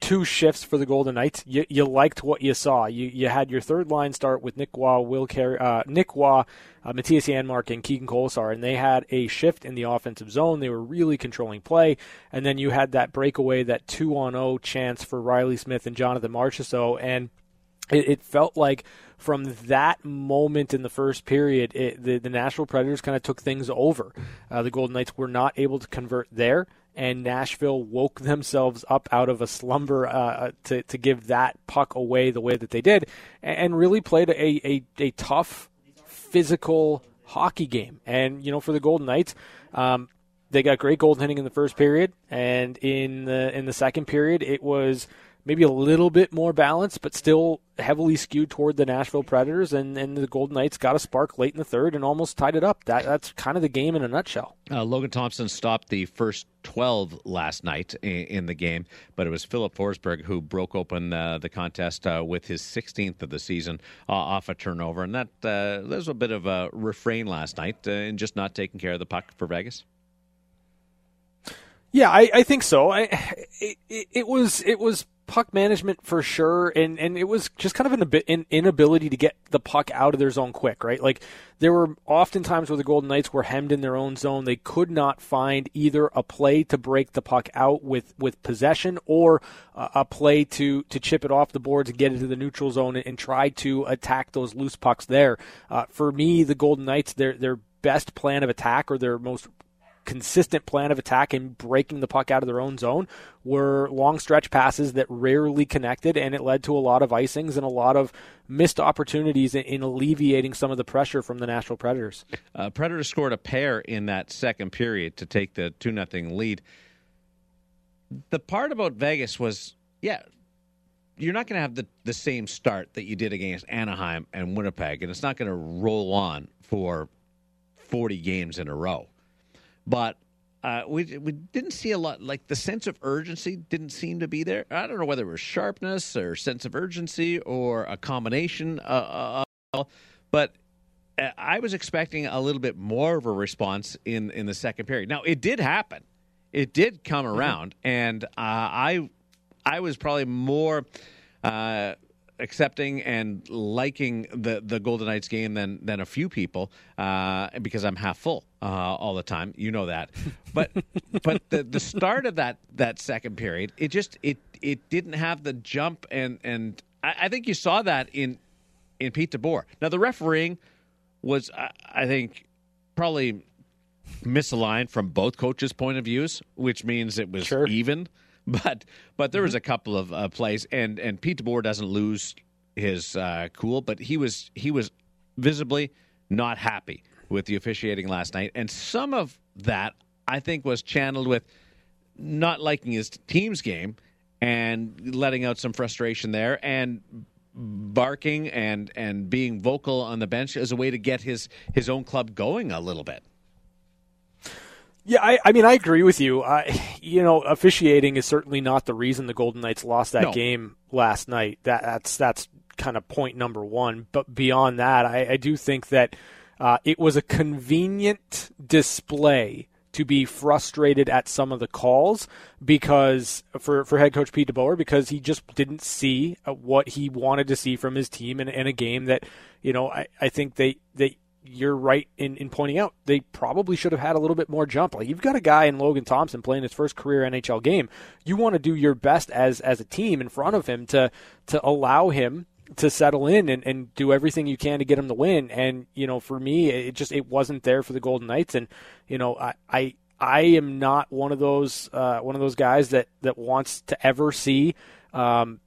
two shifts for the Golden Knights. You, you liked what you saw. You you had your third line start with Nick Waugh, Will Carrier, uh, Nick Waugh, uh, Mattias Janmark, and Keegan Kolesar, and they had a shift in the offensive zone. They were really controlling play, and then you had that breakaway, that two on zero chance for Riley Smith and Jonathan Marchessault, and it, it felt like from that moment in the first period, it, the, the Nashville Predators kind of took things over. Uh, the Golden Knights were not able to convert there, and Nashville woke [laughs] themselves up out of a slumber uh, uh to, to give that puck away the way that they did, and really played a, a, a tough, physical hockey game. And, you know, for the Golden Knights, um, they got great goaltending in the first period, and in the in the second period, it was – maybe a little bit more balanced, but still heavily skewed toward the Nashville Predators. And, and the Golden Knights got a spark late in the third and almost tied it up. That that's kind of the game in a nutshell. Uh, Logan Thompson stopped the first 12 last night in, in, the game, but it was Filip Forsberg who broke open uh, the contest uh, with his 16th of the season uh, off a turnover, and that uh, there's a bit of a refrain last night uh, in just not taking care of the puck for Vegas. Yeah, I, I think so. I, it, it, was it was puck management for sure, and, and it was just kind of an, an inability to get the puck out of their zone quick, right? Like there were often times where the Golden Knights were hemmed in their own zone. They could not find either a play to break the puck out with, with possession or uh, a play to to chip it off the boards and get into the neutral zone and, and try to attack those loose pucks there. Uh, for me, the Golden Knights, their their best plan of attack or their most consistent plan of attack and breaking the puck out of their own zone were long stretch passes that rarely connected, and it led to a lot of icings and a lot of missed opportunities in, in alleviating some of the pressure from the Nashville Predators. Uh, Predators scored a pair in that second period to take the 2 nothing lead. The part about Vegas was, yeah, you're not going to have the, the same start that you did against Anaheim and Winnipeg, and it's not going to roll on for 40 games in a row but uh, we we didn't see a lot. Like the sense of urgency didn't seem to be there. I don't know whether it was sharpness or sense of urgency or a combination. Uh, uh, but uh, I was expecting a little bit more of a response in in the second period. Now it did happen. It did come mm-hmm. around, mm-hmm. and uh, I I was probably more uh, accepting and liking the the Golden Knights game than than a few people uh, because I'm half full uh, all the time. You know that, but [laughs] but the the start of that that second period, it just it it didn't have the jump and and I, I think you saw that in in Pete DeBoer. Now the refereeing was I, I think probably misaligned from both coaches' point of views, which means it was sure. even. [laughs] but but there was mm-hmm. a couple of uh, plays, and and Pete DeBoer doesn't lose his uh, cool, but he was he was visibly not happy with the officiating last night, and some of that I think was channeled with not liking his team's game and letting out some frustration there, and barking and and being vocal on the bench as a way to get his his own club going a little bit. Yeah, I, I mean, I agree with you. I, you know, officiating is certainly not the reason the Golden Knights lost that No. game last night. That that's that's kind of point number one. But beyond that, I, I do think that uh, it was a convenient display to be frustrated at some of the calls because for for head coach Pete DeBoer because he just didn't see uh, what he wanted to see from his team in, in a game that you know I, I think they they you're right in, in pointing out they probably should have had a little bit more jump. Like you've got a guy in Logan Thompson playing his first career NHL game. You want to do your best as as a team in front of him to to allow him to settle in and, and do everything you can to get him to win. And, you know, for me it just it wasn't there for the Golden Knights and, you know, I I, I am not one of those uh, one of those guys that, that wants to ever see um,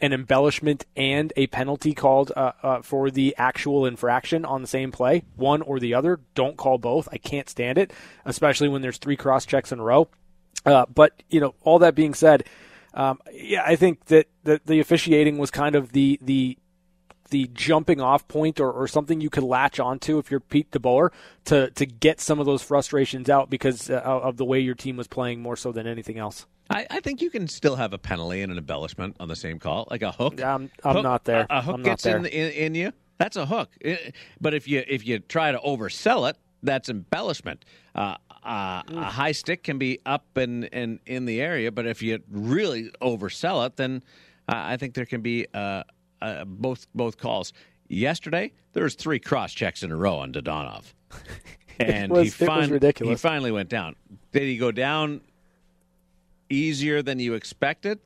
an embellishment and a penalty called uh, uh, for the actual infraction on the same play, one or the other. Don't call both. I can't stand it, especially when there's three cross checks in a row. Uh, but you know, all that being said, um, yeah, I think that the, the officiating was kind of the the the jumping off point or, or something you could latch onto if you're Pete DeBoer to to get some of those frustrations out because uh, of the way your team was playing more so than anything else. I, I think you can still have a penalty and an embellishment on the same call, like a hook. I'm, I'm Hook- not there. A, a hook I'm gets in, in in you. That's a hook. It- but if you if you try to oversell it, that's embellishment. Uh, uh, a high stick can be up and, and in the area, but if you really oversell it, then uh, I think there can be uh, uh, both both calls. Yesterday, there was three cross checks in a row on Dadonov, [laughs] and was- he, it was fin- ridiculous. he finally went down. Did he go down easier than you expected?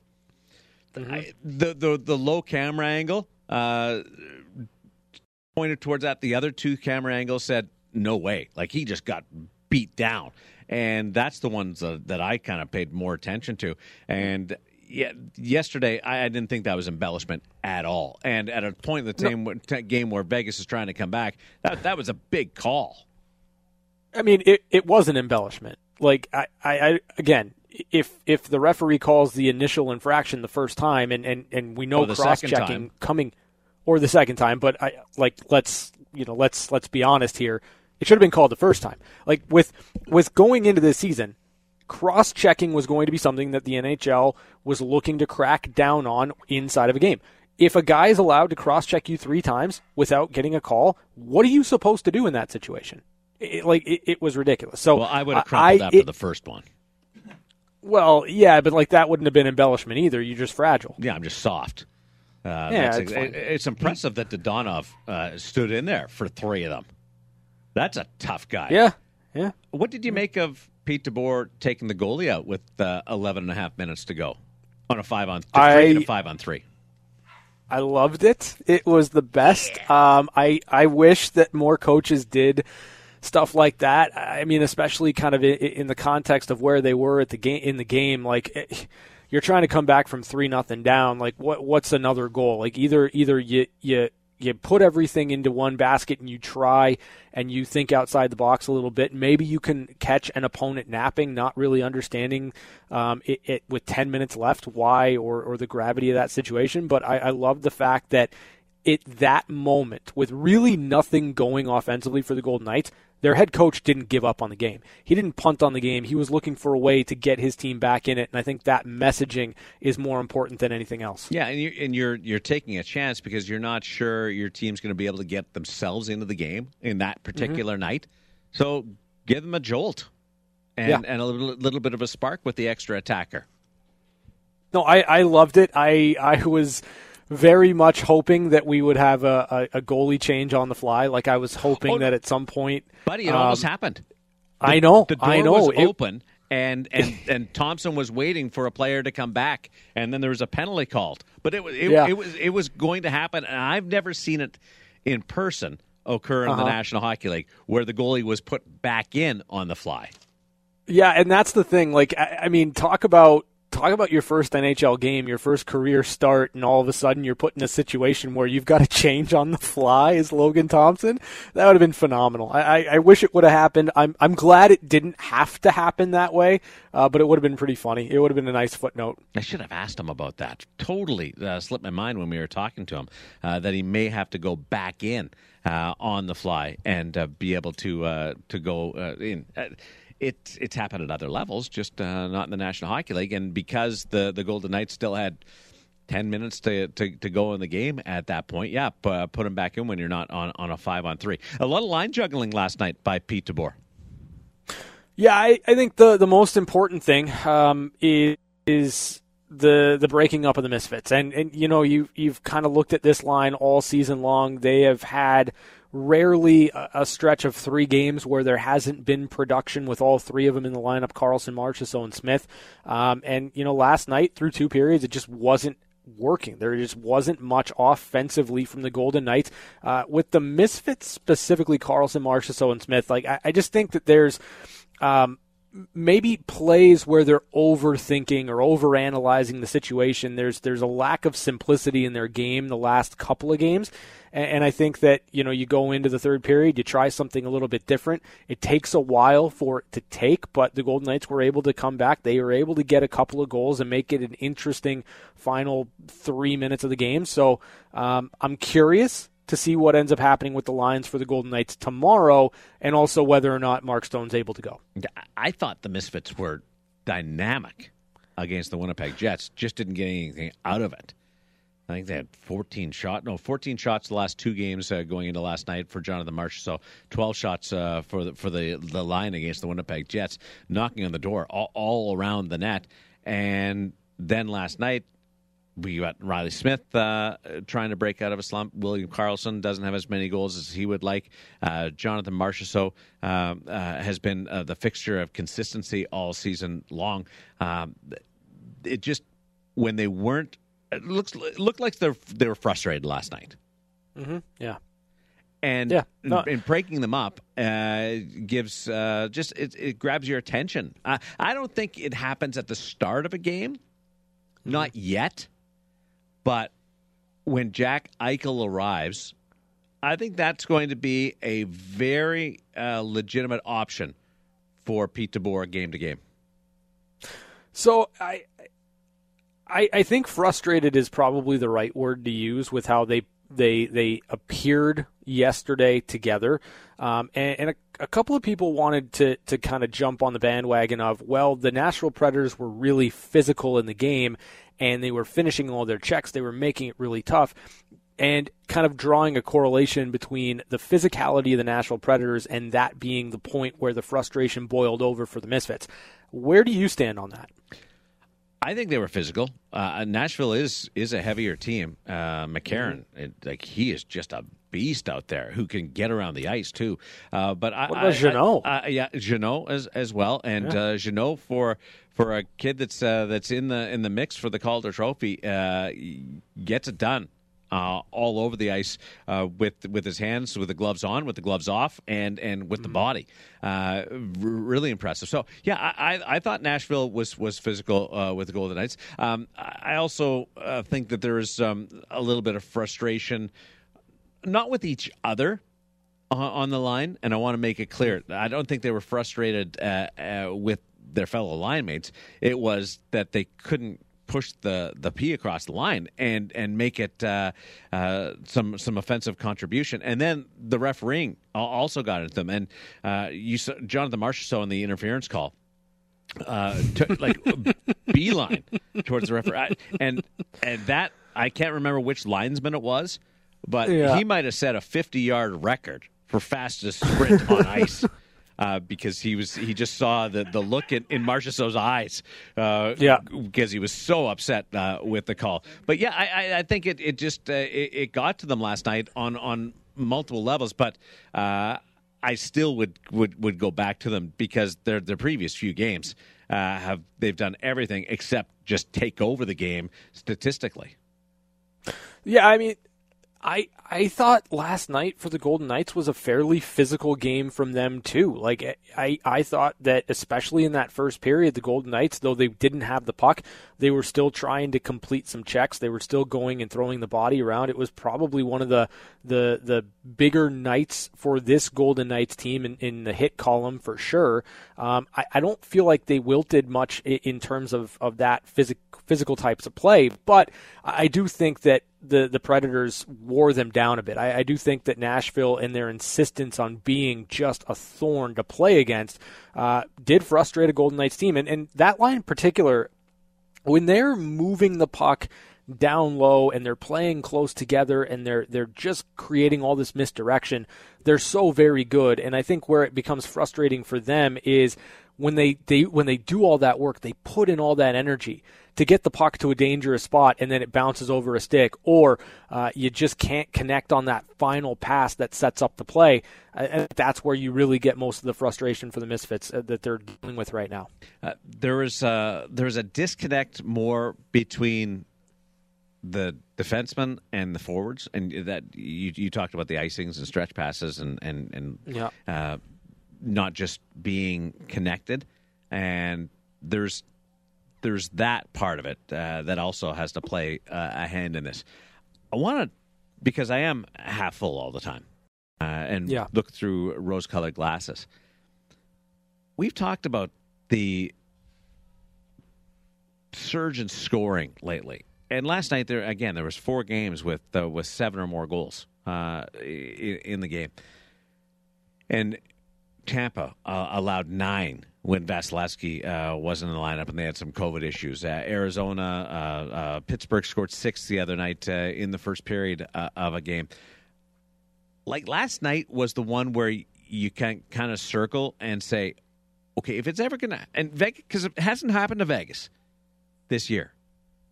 Mm-hmm. I, the the the low camera angle uh, pointed towards that. The other two camera angles said no way. Like he just got beat down, and that's the ones uh, that I kind of paid more attention to. And yeah, yesterday I, I didn't think that was embellishment at all. And at a point in the game, t- game where Vegas is trying to come back, that that was a big call. I mean, it, it was an embellishment. Like I, I, I again, if if the referee calls the initial infraction the first time, and and, and we know the cross checking coming, or the second time, but I like let's you know let's let's be honest here. It should have been called the first time. Like with with going into this season, cross checking was going to be something that the NHL was looking to crack down on inside of a game. If a guy is allowed to cross check you three times without getting a call, what are you supposed to do in that situation? It, like it, it was ridiculous. So Well, I would have crumpled I- after it- the first one. Well, yeah, but like that wouldn't have been embellishment either. You're just fragile. Yeah, I'm just soft. Uh, Yeah, it's it's impressive that Dadonov uh, stood in there for three of them. That's a tough guy. Yeah, yeah. What did you make of Pete DeBoer taking the goalie out with uh, 11 and a half minutes to go on a five on to I- five on three? I loved it. It was the best. Um, I I wish that more coaches did stuff like that. I mean, especially kind of in, in the context of where they were at the game in the game. Like it, you're trying to come back from three nothing down. Like what what's another goal? Like either either you you you put everything into one basket and you try and you think outside the box a little bit. Maybe you can catch an opponent napping, not really understanding um, it, it with 10 minutes left why or, or the gravity of that situation. But I, I love the fact that at that moment, with really nothing going offensively for the Golden Knights, their head coach didn't give up on the game. He didn't punt on the game. He was looking for a way to get his team back in it, and I think that messaging is more important than anything else. Yeah, and you're, and you're you're taking a chance because you're not sure your team's going to be able to get themselves into the game in that mm-hmm. particular night. So give them a jolt and, Yeah. and a little, little bit of a spark with the extra attacker. No, I, I loved it. I I was very much hoping that we would have a, a, a goalie change on the fly. Like I was hoping Oh, that at some point, Buddy, it almost um, happened. I know, The door I know. was It- open, and and [laughs] and Thompson was waiting for a player to come back, and then there was a penalty called. But it was it, Yeah. it was it was going to happen, and I've never seen it in person occur in the Uh-huh. National Hockey League where the goalie was put back in on the fly. Yeah, and that's the thing. Like, I, I mean, talk about talk about your first NHL game, your first career start, and all of a sudden you're put in a situation where you've got to change on the fly as Logan Thompson. That would have been phenomenal. I, I, I wish it would have happened. I'm I'm glad it didn't have to happen that way, uh, but it would have been pretty funny. It would have been a nice footnote. I should have asked him about that. Totally uh, slipped my mind when we were talking to him uh, that he may have to go back in uh, on the fly and uh, be able to uh, to go in. It's it's happened at other levels, just uh, not in the National Hockey League. And because the the Golden Knights still had ten minutes to, to, to go in the game at that point, yeah, p- uh, put them back in when you're not on, on a five on three. A lot of line juggling last night by Pete DeBoer. Yeah, I, I think the the most important thing um, is, is the the breaking up of the misfits, and and you know you you've kind of looked at this line all season long. They have had rarely a, stretch of three games where there hasn't been production with all three of them in the lineup: Karlsson, Marchessault, and Smith. Um, and you know, last night through two periods, it just wasn't working. There just wasn't much offensively from the Golden Knights. Uh, with the misfits specifically, Karlsson, Marchessault, and Smith. Like I, I just think that there's um, maybe plays where they're overthinking or overanalyzing the situation. There's there's a lack of simplicity in their game the last couple of games, and, and, I think that you know you go into the third period, you try something a little bit different. It takes a while for it to take, but the Golden Knights were able to come back. They were able to get a couple of goals and make it an interesting final three minutes of the game. So um, I'm curious to see what ends up happening with the lines for the Golden Knights tomorrow, and also whether or not Mark Stone's able to go. I thought the Misfits were dynamic against the Winnipeg Jets, just didn't get anything out of it. I think they had 14 shots. No, 14 shots the last two games uh, going into last night for Jonathan Marsh. So 12 shots uh, for the, for the the line against the Winnipeg Jets, knocking on the door all, all around the net. And then last night, we got Riley Smith uh, trying to break out of a slump. William Karlsson doesn't have as many goals as he would like. Uh, Jonathan Marchessault um, uh, has been uh, the fixture of consistency all season long. Um, it just when they weren't, it looks it looked like they they were frustrated last night. Mm-hmm. Yeah. And yeah, no. in, in breaking them up uh, gives uh, just it, it, grabs your attention. I don't think it happens at the start of a game, mm-hmm. not yet but when Jack Eichel arrives, I think that's going to be a very uh, legitimate option for Pete DeBoer game to game. So I, I, I think frustrated is probably the right word to use with how they they they appeared yesterday together, um, and, and a, a, couple of people wanted to to kind of jump on the bandwagon of well, the Nashville Predators were really physical in the game, and they were finishing all their checks. They were making it really tough. And kind of drawing a correlation between the physicality of the Nashville Predators and that being the point where the frustration boiled over for the Misfits. Where do you stand on that? I think they were physical. Uh, Nashville is is a heavier team. Uh, McCarron, mm-hmm. it, like he is just a beast out there who can get around the ice too. Uh, but what I, about Jeannot? I, I, yeah, Jeannot as as well, and yeah. uh, Jeannot for for a kid that's uh, that's in the in the mix for the Calder Trophy uh, gets it done. Uh, all over the ice uh, with with his hands, with the gloves on, with the gloves off, and and with mm-hmm. the body. Uh, really impressive. So yeah, I, I, I, thought Nashville was was physical uh, with the Golden Knights. Um, I also uh, think that there is um, a little bit of frustration, not with each other, on the line, and I want to make it clear. I don't think they were frustrated uh, uh, with their fellow line mates. It was that they couldn't push the the P across the line and and make it uh, uh, some some offensive contribution. And then the refereeing also got at them. And uh, you saw Jonathan Marsh Marchessault in the interference call. Uh, to, like [laughs] beeline towards the referee, and and that I can't remember which linesman it was, but yeah. he might have set a 50 yard record for fastest sprint on [laughs] ice uh, because he was he just saw the the look in, in Marchessault's eyes. Uh, yeah, because he was so upset uh, with the call. But yeah, I, I think it it just uh, it, it, got to them last night on on multiple levels. But uh, I still would, would would go back to them because their their previous few games uh, have they've done everything except just take over the game statistically. Yeah, I mean I I thought last night for the Golden Knights was a fairly physical game from them too. Like I I thought that especially in that first period, the Golden Knights, though they didn't have the puck, they were still trying to complete some checks. They were still going and throwing the body around. It was probably one of the the the bigger nights for this Golden Knights team in, in the hit column for sure. Um, I, I don't feel like they wilted much in, terms of of that physical types of play, but I do think that the the Predators wore them down a bit. I, I do think that Nashville and their insistence on being just a thorn to play against uh, did frustrate a Golden Knights team, and and that line in particular, when they're moving the puck down low and they're playing close together and they're they're just creating all this misdirection. They're so very good, and I think where it becomes frustrating for them is when they, they when they do all that work, they put in all that energy to get the puck to a dangerous spot and then it bounces over a stick, or uh, you just can't connect on that final pass that sets up the play. Uh, and that's where you really get most of the frustration for the Misfits uh, that they're dealing with right now. Uh, there is a, there is a disconnect more between the defensemen and the forwards, and that you, you talked about the icings and stretch passes and and and yeah. uh, not just being connected, and there's there's that part of it uh, that also has to play uh, a hand in this. I want to because I am half full all the time, uh, and yeah. look through rose-colored glasses. We've talked about the surge in scoring lately, and last night there again there was four games with uh, with seven or more goals uh, in, in, the game, and Tampa uh, allowed nine when Vasilevskiy uh, wasn't in the lineup and they had some COVID issues. Uh, Arizona, uh, uh, Pittsburgh scored six the other night uh, in the first period of a game. Like last night was the one where you can kind of circle and say, okay, if it's ever going to, and Vegas, because it hasn't happened to Vegas this year.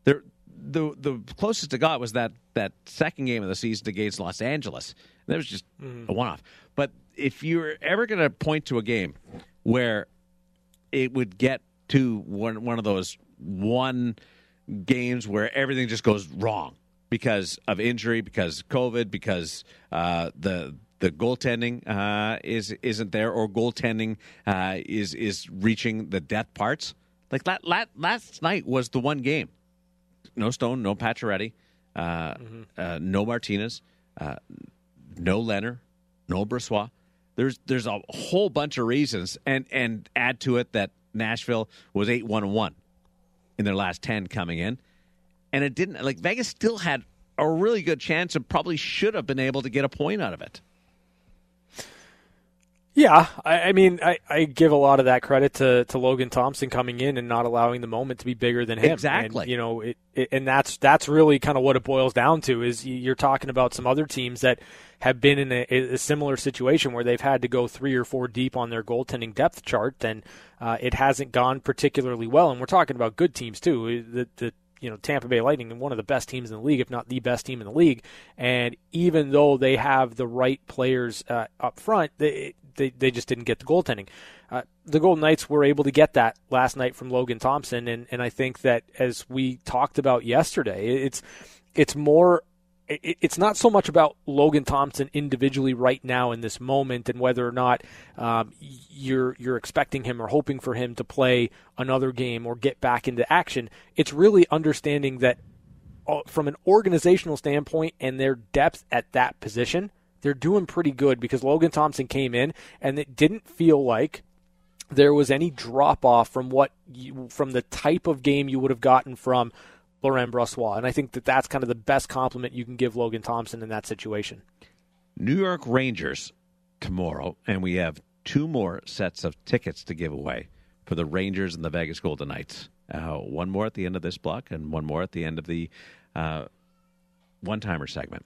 There, the the closest it got was that that second game of the season against Los Angeles. That was just mm-hmm. a one off. But if you're ever going to point to a game where it would get to one one of those one games where everything just goes wrong because of injury, because COVID, because uh, the the goaltending uh, is isn't there, or goaltending uh, is is reaching the death parts. Like that, last night was the one game. No Stone, no Pacioretty, uh, mm-hmm. Uh, no Martinez, uh, no Lehner, no Brossoit there's there's a whole bunch of reasons, and and add to it that Nashville was eight one one in their last ten coming in, and it didn't like Vegas still had a really good chance and probably should have been able to get a point out of it. Yeah, I, I mean, I, I, give a lot of that credit to, to Logan Thompson coming in and not allowing the moment to be bigger than him. Exactly. And, you know, it, it, and that's that's really kind of what it boils down to. Is you're talking about some other teams that have been in a, a, similar situation where they've had to go three or four deep on their goaltending depth chart, and uh, it hasn't gone particularly well. And we're talking about good teams too. The, the you know Tampa Bay Lightning, one of the best teams in the league, if not the best team in the league. And even though they have the right players uh, up front, they, they they just didn't get the goaltending. Uh, the Golden Knights were able to get that last night from Logan Thompson, and and I think that as we talked about yesterday, it's it's more it's not so much about Logan Thompson individually right now in this moment and whether or not um, you're you're expecting him or hoping for him to play another game or get back into action. It's really understanding that uh, from an organizational standpoint and their depth at that position, they're doing pretty good because Logan Thompson came in and it didn't feel like there was any drop off from what you, from the type of game you would have gotten from Laurent Brossoit. And I think that that's kind of the best compliment you can give Logan Thompson in that situation. New York Rangers tomorrow, and we have two more sets of tickets to give away for the Rangers and the Vegas Golden Knights. Uh, one more at the end of this block, and one more at the end of the uh, one timer segment.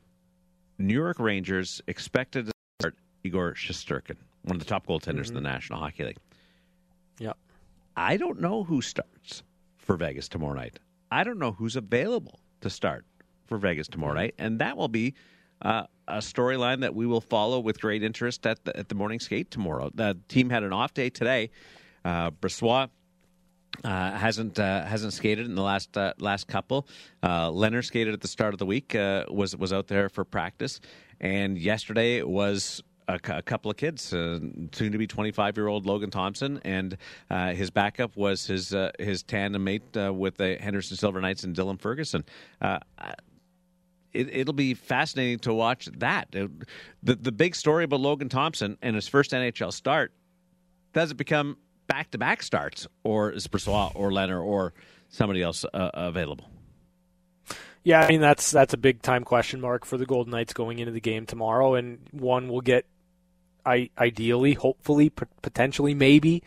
New York Rangers expected to start Igor Shesterkin, one of the top goaltenders mm-hmm. in the mm-hmm. National Hockey League. Yep. I don't know who starts for Vegas tomorrow night. I don't know who's available to start for Vegas tomorrow night, and that will be uh, a storyline that we will follow with great interest at the, at the morning skate tomorrow. The team had an off day today. Uh, Brossoit uh, hasn't uh, hasn't skated in the last uh, last couple. Uh, Lehner skated at the start of the week. Uh, was was out there for practice, and yesterday was a, a couple of kids, uh, soon to be 25 year old Logan Thompson, and uh, his backup was his uh, his tandem mate with the Henderson Silver Knights and Dylan Ferguson. It, will be fascinating to watch that. the The big story about Logan Thompson and his first NHL start does it become back to back starts, or is Brossoit or Lehner or somebody else uh, available? Yeah, I mean that's that's a big time question mark for the Golden Knights going into the game tomorrow, and one will get, I ideally, hopefully, potentially, maybe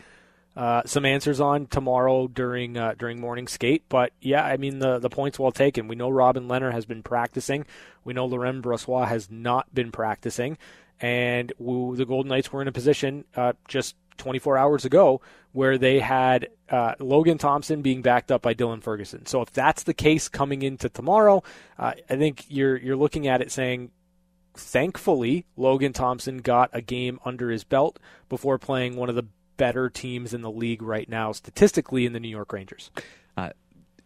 uh, some answers on tomorrow during uh, during morning skate. But yeah, I mean the the points well taken. We know Robin Lehner has been practicing. We know Laurent Brossoit has not been practicing, and we, the Golden Knights were in a position uh, just 24 hours ago where they had uh, Logan Thompson being backed up by Dylan Ferguson. So if that's the case coming into tomorrow, uh, I think you're you're looking at it saying. Thankfully, Logan Thompson got a game under his belt before playing one of the better teams in the league right now, statistically, in the New York Rangers. Uh,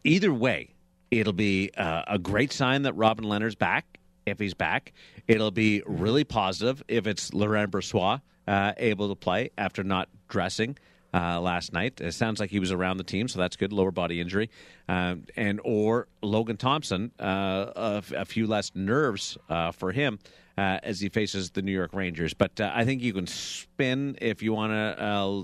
either way, it'll be uh, a great sign that Robin Lehner's back. If he's back, it'll be really positive if it's Laurent Brossoit uh, able to play after not dressing. Uh, last night. It sounds like he was around the team, so that's good. Lower body injury, um, and or Logan Thompson, uh, a, few less nerves uh, for him uh, as he faces the New York Rangers. But uh, I think you can spin if you want to uh,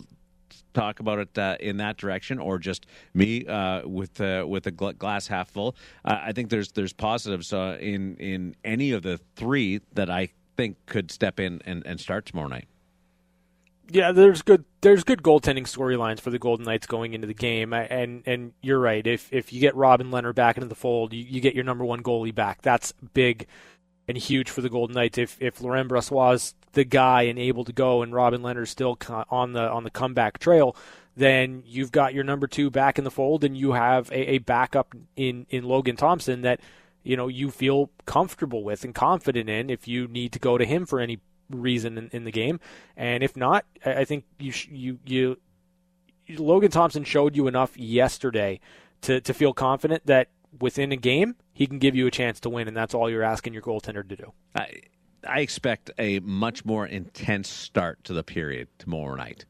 talk about it uh, in that direction, or just me uh, with uh, with a gl- glass half full. I think there's there's positives in in any of the three that I think could step in and, and start tomorrow night. Yeah, there's good there's good goaltending storylines for the Golden Knights going into the game, and and you're right. If if you get Robin Lehner back into the fold, you, you get your number one goalie back. That's big and huge for the Golden Knights. If if Laurent Brossoit is the guy and able to go, and Robin Lehner's still on the on the comeback trail, then you've got your number two back in the fold, and you have a, a backup in in Logan Thompson that you know you feel comfortable with and confident in. If you need to go to him for any reason in, in the game. And if not, I think you you you Logan Thompson showed you enough yesterday to to feel confident that within a game he can give you a chance to win, and that's all you're asking your goaltender to do. I I expect a much more intense start to the period tomorrow night.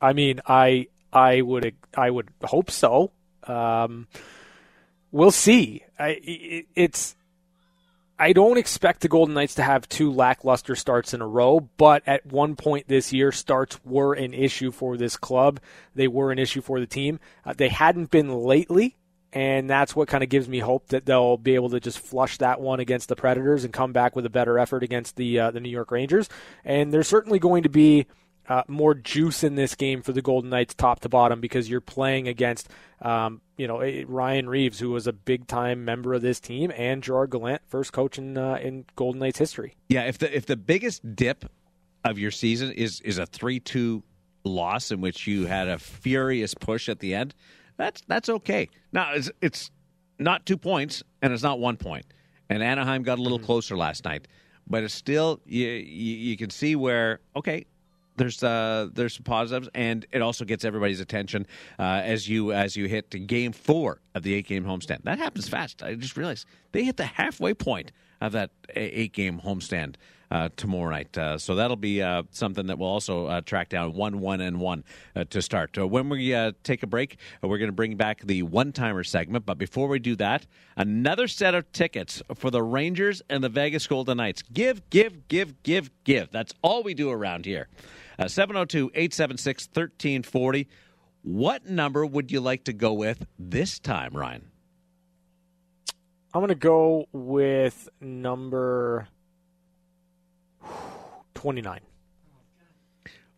I mean, I I would I would hope so. Um, we'll see. I, it, it's I don't expect the Golden Knights to have two lackluster starts in a row, but at one point this year, starts were an issue for this club. They were an issue for the team. Uh, they hadn't been lately, and that's what kind of gives me hope that they'll be able to just flush that one against the Predators and come back with a better effort against the uh, the New York Rangers. And they're certainly going to be uh, more juice in this game for the Golden Knights, top to bottom, because you're playing against, um, you know, Ryan Reaves, who was a big time member of this team, and Gerard Gallant, first coach in uh, in Golden Knights history. Yeah, if the if the biggest dip of your season is is a three two loss in which you had a furious push at the end, that's that's okay. Now it's it's not two points and it's not one point, and Anaheim got a little mm-hmm. closer last night but it's still you, you, you can see where okay there's uh, there's some positives, and it also gets everybody's attention uh, as you as you hit game four of the eight game homestand. That happens fast. I just realized they hit the halfway point of that eight game homestand uh, tomorrow night. Uh, so that'll be uh, something that we'll also uh, track down one, one, and one uh, to start. Uh, when we take a break, we're going to bring back the one timer segment. But before we do that, another set of tickets for the Rangers and the Vegas Golden Knights. Give, give, give, give, give. That's all we do around here. Uh, 702 876 1340. What number would you like to go with this time, Ryan? I'm going to go with number 29.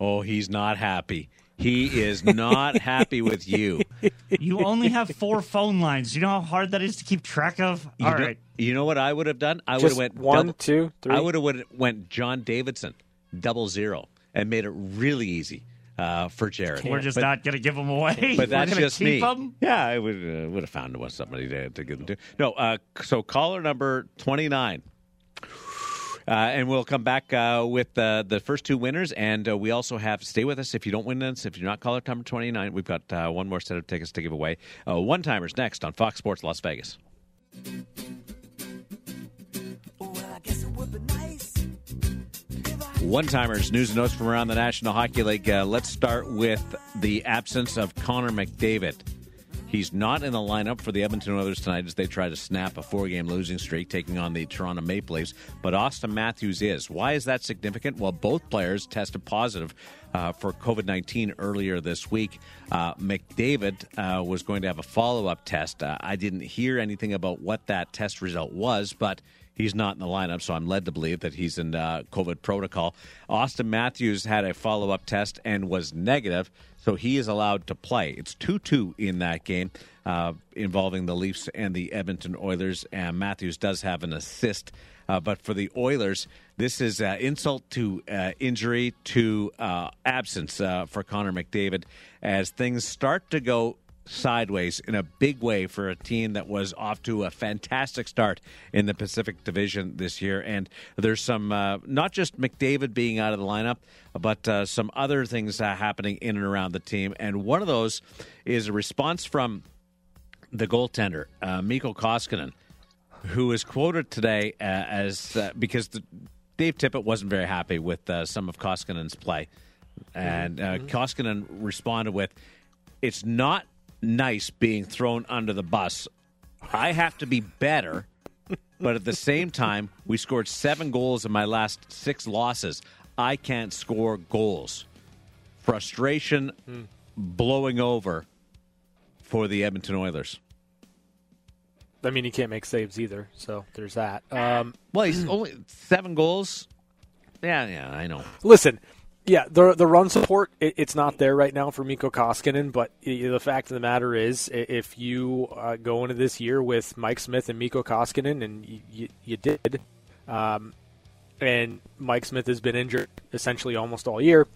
Oh, he's not happy. He is not [laughs] happy with you. You only have four phone lines. You know how hard that is to keep track of. You All know, right. You know what I would have done? I would have went one, double, two, three. I would have went John Davidson, double zero and made it really easy uh, for Jared. We're just but, not going to give them away. But [laughs] that's just me. Them? Yeah, I would uh, would have found somebody to, to give them to. No, uh, so caller number twenty nine. Uh, and we'll come back uh, with uh, the first two winners. And uh, we also have, stay with us if you don't win this. If you're not caller number 29, we've got uh, one more set of tickets to give away. Uh, one timers next on Fox Sports Las Vegas. One timers, news and notes from around the National Hockey League. Uh, let's start with the absence of Connor McDavid. He's not in the lineup for the Edmonton Oilers tonight as they try to snap a four game losing streak, taking on the Toronto Maple Leafs. But Austin Matthews is. Why is that significant? Well, both players tested positive uh, for COVID 19 earlier this week. Uh, McDavid uh, was going to have a follow up test. Uh, I didn't hear anything about what that test result was, but he's not in the lineup, so I'm led to believe that he's in uh, COVID protocol. Austin Matthews had a follow up test and was negative, so he is allowed to play. It's 2 2 in that game. Uh, involving the Leafs and the Edmonton Oilers. And Matthews does have an assist. Uh, but for the Oilers, this is uh, insult to uh, injury to uh, absence uh, for Connor McDavid as things start to go sideways in a big way for a team that was off to a fantastic start in the Pacific Division this year. And there's some, uh, not just McDavid being out of the lineup, but uh, some other things uh, happening in and around the team. And one of those is a response from the goaltender, uh, Mikko Koskinen, who is quoted today uh, as uh, because the, Dave Tippett wasn't very happy with uh, some of Koskinen's play. And uh, Mhm. Koskinen responded with, It's not nice being thrown under the bus. I have to be better. But at the same time, we scored seven goals in my last six losses. I can't score goals. Frustration blowing over for the Edmonton Oilers. I mean, he can't make saves either, so there's that. Um, well, he's only seven goals. Yeah, yeah, I know. Listen, yeah, the the run support it, it's not there right now for Mikko Koskinen, but the fact of the matter is, if you uh, go into this year with Mike Smith and Mikko Koskinen, and you, you, did, um, and Mike Smith has been injured essentially almost all year,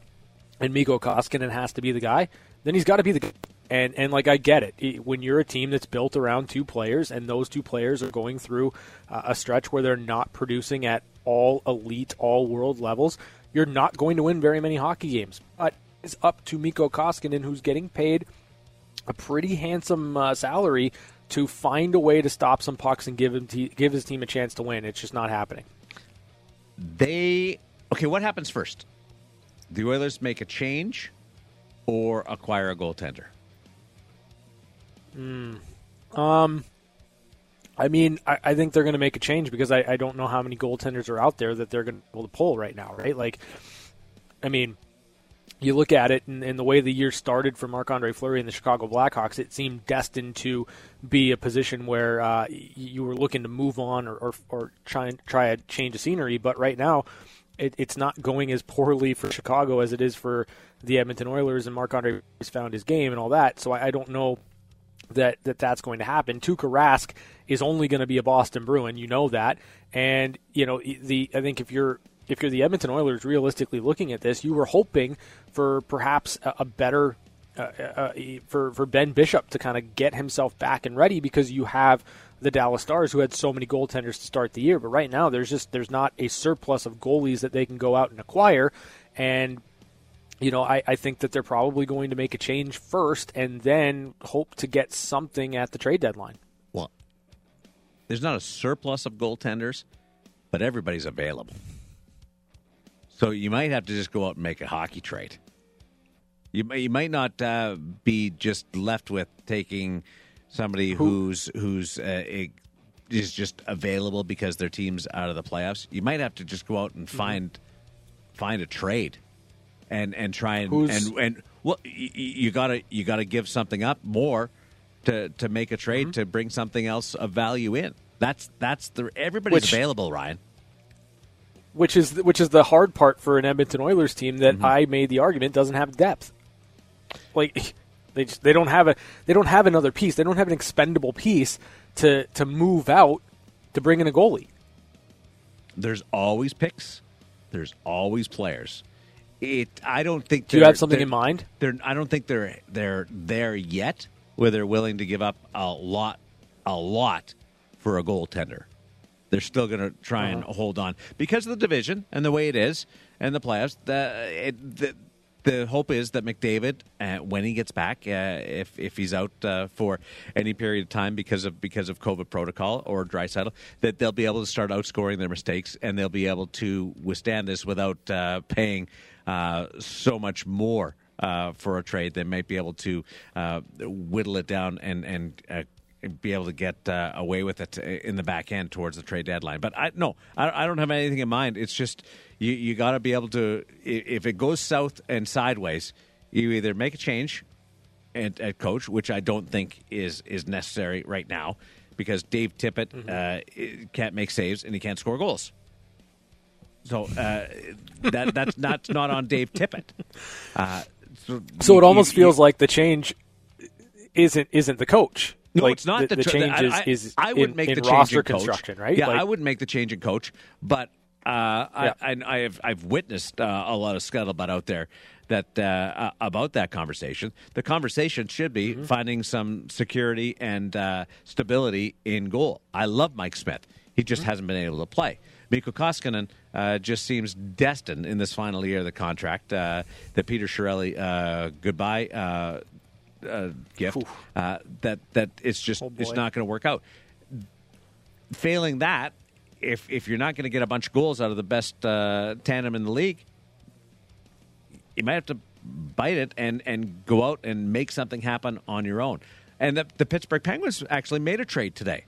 and Mikko Koskinen has to be the guy, then he's got to be the guy. And and like I get it, It- when you're a team that's built around two players, and those two players are going through uh, a stretch where they're not producing at all elite, all world levels, you're not going to win very many hockey games. But it's up to Mikko Koskinen, who's getting paid a pretty handsome uh, salary to find a way to stop some pucks and give him te- give his team a chance to win. It's just not happening. They okay. What happens first? The Oilers make a change or acquire a goaltender. Hmm. Um, I mean, I, I think they're going to make a change because I, I don't know how many goaltenders are out there that they're going to be able to pull right now, right? Like, I mean, you look at it and, and the way the year started for Marc Andre Fleury and the Chicago Blackhawks, it seemed destined to be a position where uh, you were looking to move on or, or, or try and try a change of scenery. But right now, it, it's not going as poorly for Chicago as it is for the Edmonton Oilers, and Marc Andre has found his game and all that. So I, I don't know that, that that's going to happen. Tuukka Rask is only going to be a Boston Bruin, you know that, and you know the I think if you're if you're the Edmonton Oilers, realistically looking at this, you were hoping for perhaps a, a better uh, uh, for for Ben Bishop to kind of get himself back and ready because you have the Dallas Stars who had so many goaltenders to start the year, but right now there's just there's not a surplus of goalies that they can go out and acquire, and you know, I, I think that they're probably going to make a change first and then hope to get something at the trade deadline. There's not a surplus of goaltenders, but everybody's available. So you might have to just go out and make a hockey trade. You may, you might not uh, be just left with taking somebody who's who's uh, e- is just available because their team's out of the playoffs. You might have to just go out and find find a trade and and try and Who's- and and well you gotta you gotta give something up more to to make a trade to bring something else of value in. That's that's the everybody's Which- available, Ryan. Which is which is the hard part for an Edmonton Oilers team that Mm-hmm. I made the argument doesn't have depth. Like [laughs] they just they don't have a they don't have another piece. They don't have an expendable piece to to move out to bring in a goalie. There's always picks. There's always players. It. I don't think. Do you have something in mind? They're. I don't think they're they're there yet, where they're willing to give up a lot, a lot for a goaltender. They're still going to try and Uh-huh. hold on because of the division and the way it is and the playoffs. The it, the, the hope is that McDavid, uh, when he gets back, uh, if if he's out uh, for any period of time because of because of COVID protocol or Draisaitl, that they'll be able to start outscoring their mistakes and they'll be able to withstand this without uh, paying uh, so much more uh, for a trade, they might be able to uh, whittle it down and and. Uh, be able to get uh, away with it in the back end towards the trade deadline, but I no, I, I don't have anything in mind. It's just you you got to be able to if it goes south and sideways, you either make a change at, at coach, which I don't think is is necessary right now, because Dave Tippett Mm-hmm. uh, can't make saves and he can't score goals. So uh, that that's not not on Dave Tippett. [laughs] So it almost you- feels like the change isn't isn't the coach. No, like it's not the, the, the change is, I, is I would in, make the change in coach. construction, right? Yeah, Like- I would make the change in coach, but uh, I, I, I have I've witnessed uh, a lot of scuttlebutt out there that uh, uh, about that conversation. The conversation should be Mm-hmm. finding some security and uh, stability in goal. I love Mike Smith. He just Mm-hmm. hasn't been able to play. Mikko Koskinen uh, just seems destined in this final year of the contract. Uh, the Peter Chiarelli uh, goodbye uh, uh, gift uh, that that it's just Oh, it's not going to work out. Failing that, if if you're not going to get a bunch of goals out of the best uh, tandem in the league, you might have to bite it and and go out and make something happen on your own. And the, the Pittsburgh Penguins actually made a trade today.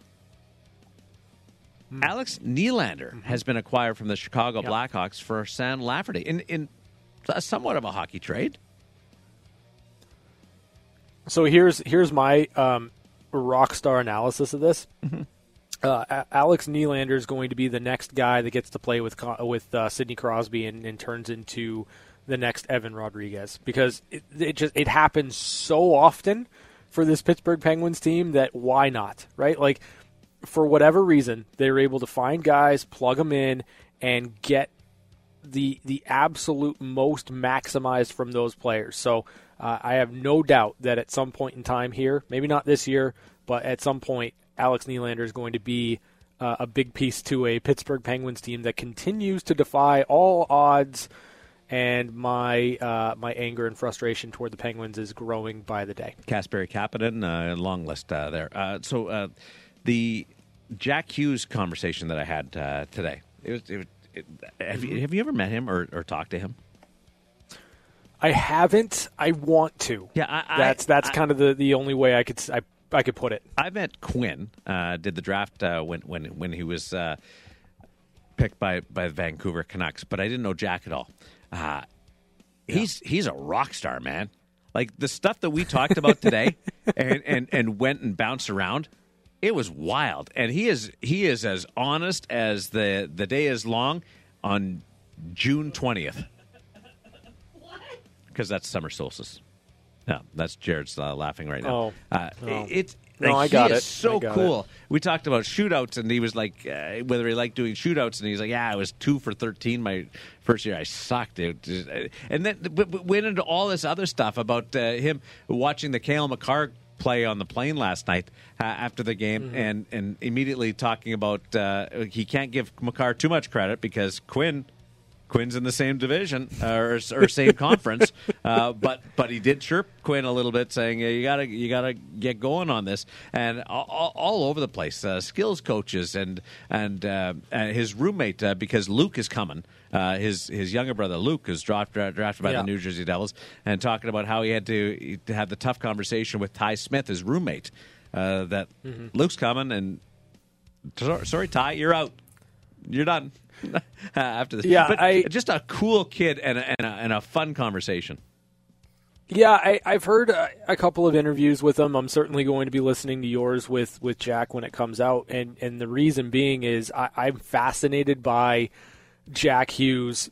Hmm. Alex Nylander Mm-hmm. has been acquired from the Chicago Blackhawks for Sam Lafferty in in somewhat of a hockey trade. So here's here's my um, rock star analysis of this. Mm-hmm. Uh, Alex Nylander is going to be the next guy that gets to play with Co- with uh, Sidney Crosby and, and turns into the next Evan Rodrigues because it, it just it happens so often for this Pittsburgh Penguins team that why not right like for whatever reason they were able to find guys plug them in and get the the absolute most maximized from those players. So uh, I have no doubt that at some point in time here, maybe not this year, but at some point, Alex Nylander is going to be uh, a big piece to a Pittsburgh Penguins team that continues to defy all odds. And my uh, my anger and frustration toward the Penguins is growing by the day. Casper Kapanen, uh, long list uh, there. Uh, so the Jack Hughes conversation that I had uh, today. It was, it, was- it, have, you, have you ever met him or, or talked to him? I haven't. I want to. Yeah, I, that's that's I- kind of the, the only way I could I, I could put it. I met Quinn. Uh, did the draft uh, when when when he was uh, picked by by the Vancouver Canucks, but I didn't know Jack at all. Uh, he's he's a rock star, man. Like the stuff that we talked about today, [laughs] and, and and went and bounced around. It was wild, and he is he is as honest as the the day is long on June twentieth, because that's summer solstice. No, that's Jared's uh, laughing right now. Oh. Uh, Oh. It's No, like, I got he it. is so got cool. We talked about shootouts, and he was like, uh, whether he liked doing shootouts, and he's like, yeah, I was two for thirteen my first year. I sucked, dude. Just- uh, And then w- w- went into all this other stuff about uh, him watching the Cale Makar play on the plane last night uh, after the game, Mm-hmm. and and immediately talking about uh, he can't give Makar too much credit because Quinn. Quinn's in the same division uh, or, or same conference, [laughs] uh, but but he did chirp Quinn a little bit, saying "Yeah, you gotta you gotta get going on this, and all, all- over the place, uh, skills coaches and and uh, uh, his roommate uh, because Luke is coming, uh, his his younger brother Luke is drafted drafted by Yeah. the New Jersey Devils, and talking about how he had to, to have the tough conversation with Ty Smith, his roommate, uh, that Mm-hmm. Luke's coming and sorry, Ty, you're out, you're done. [laughs] After this, Yeah, but I- just a cool kid and a, and a, and a fun conversation. Yeah, I, I've heard a, a couple of interviews with him. I'm certainly going to be listening to yours with, with Jack when it comes out, and and the reason being is I, I'm fascinated by Jack Hughes,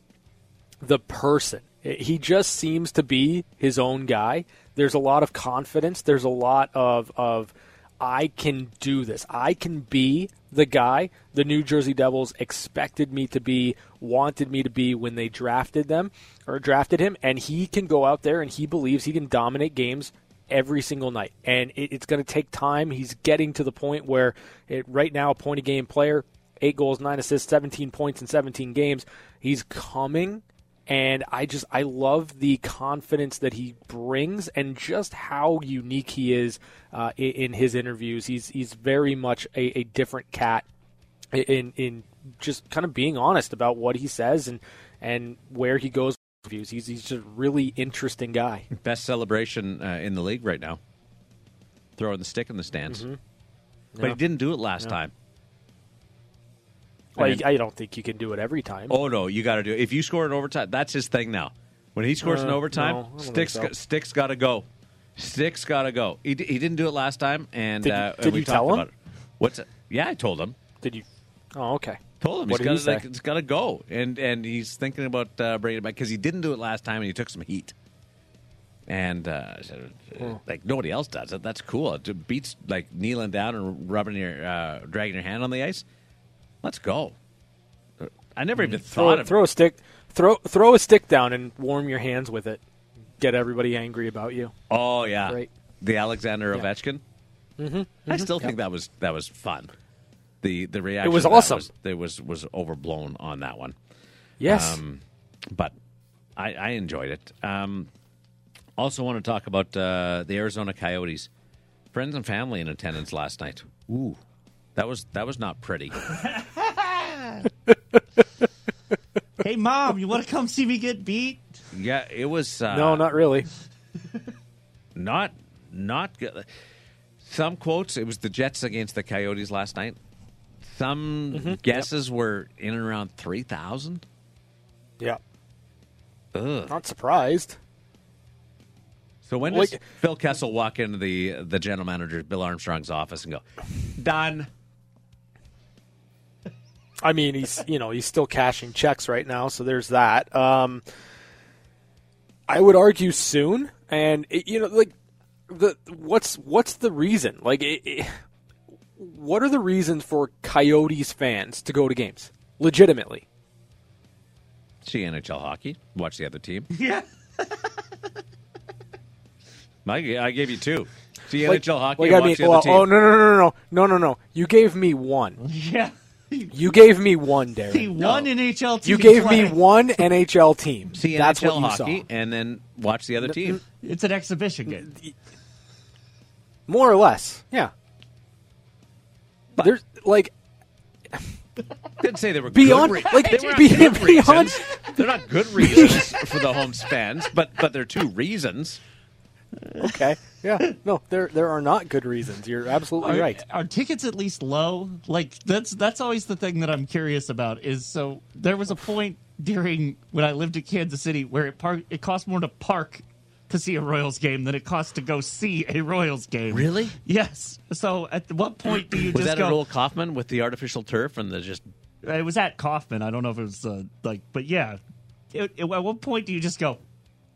the person. He just seems to be his own guy. There's a lot of confidence. There's a lot of of I can do this. I can be the guy the New Jersey Devils expected me to be, wanted me to be when they drafted them or drafted him, and he can go out there and he believes he can dominate games every single night. And it, it's going to take time. He's getting to the point where it, right now, a point a game player, eight goals, nine assists, 17 points in 17 games. He's coming and I just I love the confidence that he brings and just how unique he is uh, in, in his interviews. He's he's very much a, a different cat in in just kind of being honest about what he says and and where he goes views. He's he's just a really interesting guy. Best celebration uh, in the league right now. Throwing the stick in the stands. Mhm. But he didn't do it last Yeah. time. Well, I don't think you can do it every time. Oh no, you got to do it. If you score in overtime, that's his thing now. When he scores in Uh, overtime, no, I don't think sticks so. sticks got to go. Sticks got to go. He, d- he didn't do it last time, and Did you- uh, did we you talked tell him? about it. What's it? Yeah, I told him. Did you? Oh, okay. Told him What he's he got say? like, it's got to go, and and he's thinking about uh, bringing it back because he didn't do it last time, and he took some heat. And uh, said, Hmm. like nobody else does it. That's cool. It beats like kneeling down and rubbing your, uh, dragging your hand on the ice. Let's go. I never even. Throw, thought of throw a stick, throw throw a stick down and warm your hands with it. Get everybody angry about you. Oh yeah, Great. the Alexander Yeah. Ovechkin. Mhm, I mhm, still yep. think that was that was fun. The the reaction was to that awesome. Was, it was was overblown on that one. Yes. um, but I, I enjoyed it. Um, also, want to talk about uh, the Arizona Coyotes. Friends and family in attendance last night. Ooh, that was that was not pretty. [laughs] hey, mom, you want to come see me get beat? yeah, it was. Uh, no, not really. [laughs] not not good. Some quotes. It was the Jets against the Coyotes last night. Some Mm-hmm. guesses were in and around three thousand. Yeah. Ugh. Not surprised. So when does Like- Phil Kessel walk into the the general manager Bill Armstrong's office and go, "Done." I mean, he's you know he's still cashing checks right now, so there's that. Um, I would argue soon, and it, you know, like the what's what's the reason? Like, it, it, what are the reasons for Coyotes fans to go to games? Legitimately, see NHL hockey, watch the other team. [laughs] Yeah, Mike, I gave you two. See like, NHL hockey. Like, I mean, well, oh no no no no no no no! You gave me one. [laughs] Yeah. You gave me one, Darren. See, one NHL team. You gave play. me one NHL team. See That's NHL what you hockey, saw. and then watch the other team. It's an exhibition game. More or less, yeah. There's like Didn't say they were Beyond- good re- like, they were not be- good beyond- reasons. They're not good reasons for the home spans, but but they're two reasons. okay, yeah. No, there there are not good reasons. You're absolutely Are, right. are tickets at least low? Like that's that's always the thing that I'm curious about. Is so there was a point during when I lived in Kansas City where it park it cost more to park to see a Royals game than it costs to go see a Royals game. Really? Yes. So at what point do you just Was just that go? at Old Kauffman with the artificial turf and the just? It was at Kauffman. I don't know if it was uh, like, but yeah. It, it- at what point do you just go?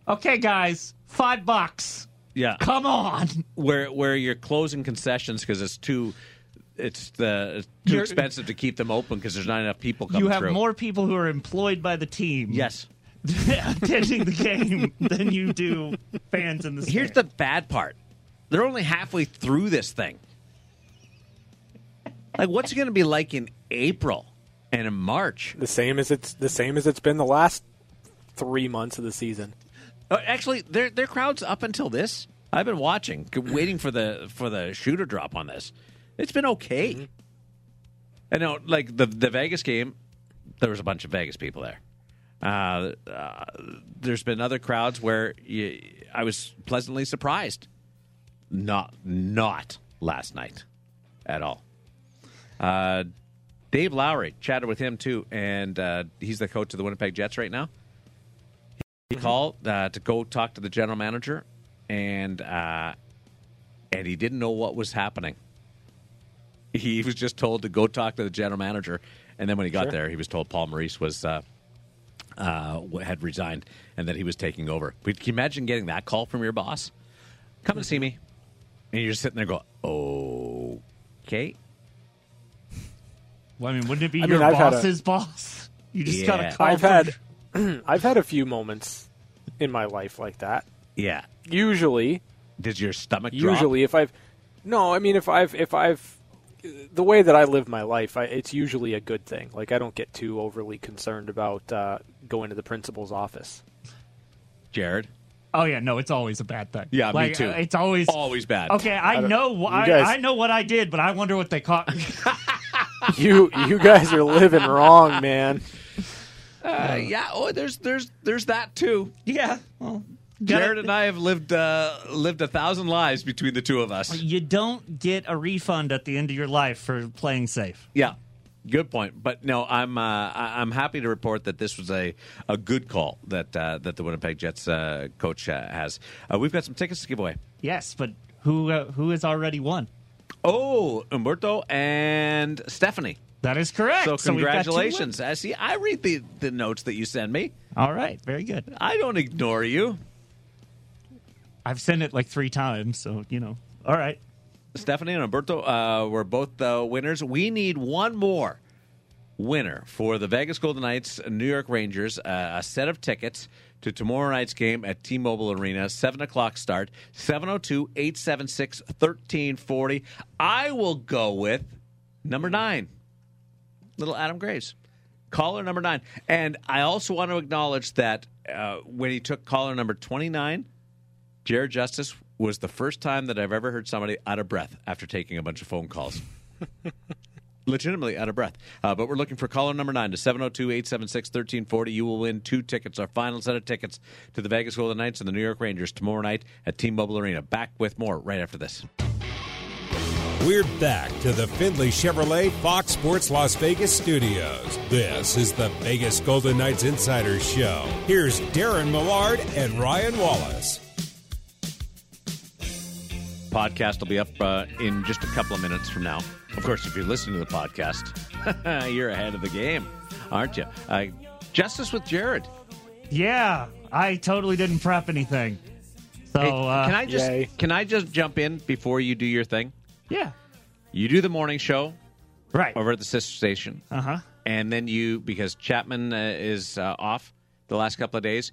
Okay, guys, five bucks. Yeah. Come on. Where where you're closing concessions because it's too. It's the it's too You're- expensive to keep them open because there's not enough people coming through. You have through. more people who are employed by the team. Yes. [laughs] attending the game than you do fans in the Here's the bad part. They're only halfway through this thing. Like, what's it going to be like in April and in March? The same as it's the same as it's been the last three months of the season. Uh, actually, their their crowds up until this. I've been watching, waiting for the for the shooter drop on this. It's been okay. I know, like the the Vegas game, there was a bunch of Vegas people there. Uh, uh, there's been other crowds where you, I was pleasantly surprised. Not not last night at all. Uh, Dave Lowry chatted with him too, and uh, he's the coach of the Winnipeg Jets right now. He called uh, to go talk to the general manager, and uh, and he didn't know what was happening. He [laughs] was just told to go talk to the general manager, and then when he got Sure. there, he was told Paul Maurice was uh, uh, had resigned and that he was taking over. But can you imagine getting that call from your boss? Come and see me, and you're sitting there going, "Oh, "Okay." Well, I mean, wouldn't it be I your mean, I've a- boss's boss? You just Yeah. got a call. I've from- had [clears throat] I've had a few moments in my life like that. Yeah. Usually, Did your stomach drop? usually if I've no, I mean if I've if I've the way that I live my life, I, it's usually a good thing. Like I don't get too overly concerned about uh, going to the principal's office. Jared? Oh yeah, no, it's always a bad thing. Yeah, me too. It's always Always bad. Okay, I, don't- know. you I, guys- I know what I did, but I wonder what they caught. [laughs] You you guys are living wrong, man. Uh, yeah. Oh, there's there's there's that too. Yeah. Well, Jared and I have lived uh, lived a thousand lives between the two of us. You don't get a refund at the end of your life for playing safe. Yeah, good point. But no, I'm uh, I- I'm happy to report that this was a, a good call that uh, that the Winnipeg Jets uh, coach uh, has. Uh, we've got some tickets to give away. Yes, but who uh, who has already won? Oh, Umberto and Stephanie. That is correct. So So we've got two congratulations. I see. I read the the notes that you send me. All right, very good. I don't ignore you. I've sent it like three times, so you know. All right. Stephanie and Umberto uh, were both the winners. We need one more winner for the Vegas Golden Knights, New York Rangers, uh, a set of tickets to tomorrow night's game at T Mobile Arena, 7 o'clock start, 702 876 1340. I will go with number nine, little Adam Graves. Caller number nine. And I also want to acknowledge that uh, when he took caller number 29, Jared Justice was the first time that I've ever heard somebody out of breath after taking a bunch of phone calls. [laughs] Legitimately out of breath. Uh, but we're looking for caller number nine to 702 876 1340. You will win two tickets, our final set of tickets to the Vegas Golden Knights and the New York Rangers tomorrow night at T Mobile Arena. Back with more right after this. We're back to the Findlay Chevrolet Fox Sports Las Vegas studios. This is the Vegas Golden Knights Insider Show. Here's Darren Millard and Ryan Wallace. Podcast will be up uh, in just a couple of minutes from now. Of course, if you're listening to the podcast, [laughs] you're ahead of the game, aren't you? Uh, Justice with Jared. Yeah, I totally didn't prep anything. So Hey, uh, can I just yay. can I just jump in before you do your thing? Yeah. You do the morning show Right. over at the sister station, Uh huh. and then you because Chapman uh, is uh, off the last couple of days,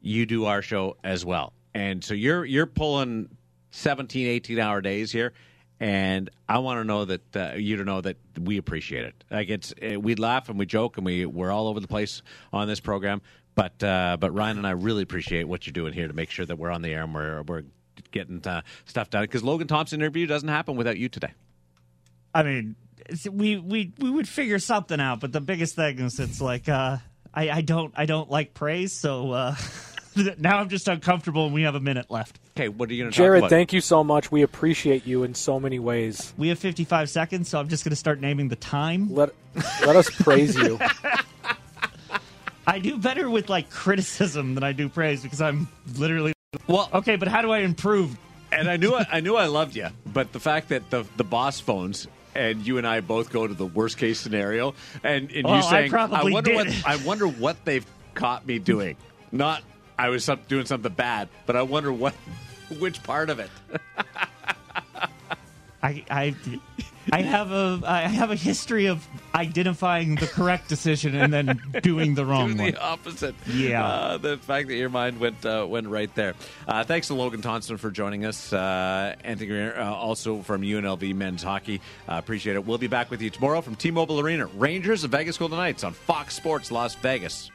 you do our show as well, and so you're you're pulling 17, 18 hour days here. And I want to know that uh, you to know that we appreciate it. Like it's uh, we laugh and we joke and we we're all over the place on this program. But uh, but Ryan and I really appreciate what you're doing here to make sure that we're on the air and we're we're getting uh, stuff done. Because Logan Thompson interview doesn't happen without you today. I mean, we we we would figure something out, but the biggest thing is it's like uh, I I don't I don't like praise, so uh, [laughs] now I'm just uncomfortable, and we have a minute left. Okay, what are you going to Jared, talk about? thank you so much. We appreciate you in so many ways. We have 55 seconds, so I'm just going to start naming the time. Let let us praise you. [laughs] I do better with like criticism than I do praise because I'm literally well. Okay, but how do I improve? and I knew I, I knew I loved you, but the fact that the the boss phones and you and I both go to the worst case scenario, and, and Well, you I saying, probably wonder did. what I wonder what they've caught me doing. Not I was some, doing something bad, but I wonder what [laughs] which part of it. I I I have a I have a history of identifying the correct decision and then doing the wrong [laughs] Doing one. the opposite. Yeah. Uh, the fact that your mind went uh, went right there. Uh, thanks to Logan Thompson for joining us. Uh, Anthony uh, also from UNLV men's hockey. Uh, appreciate it. We'll be back with you tomorrow from T-Mobile Arena. Rangers of Vegas Golden Knights on Fox Sports Las Vegas.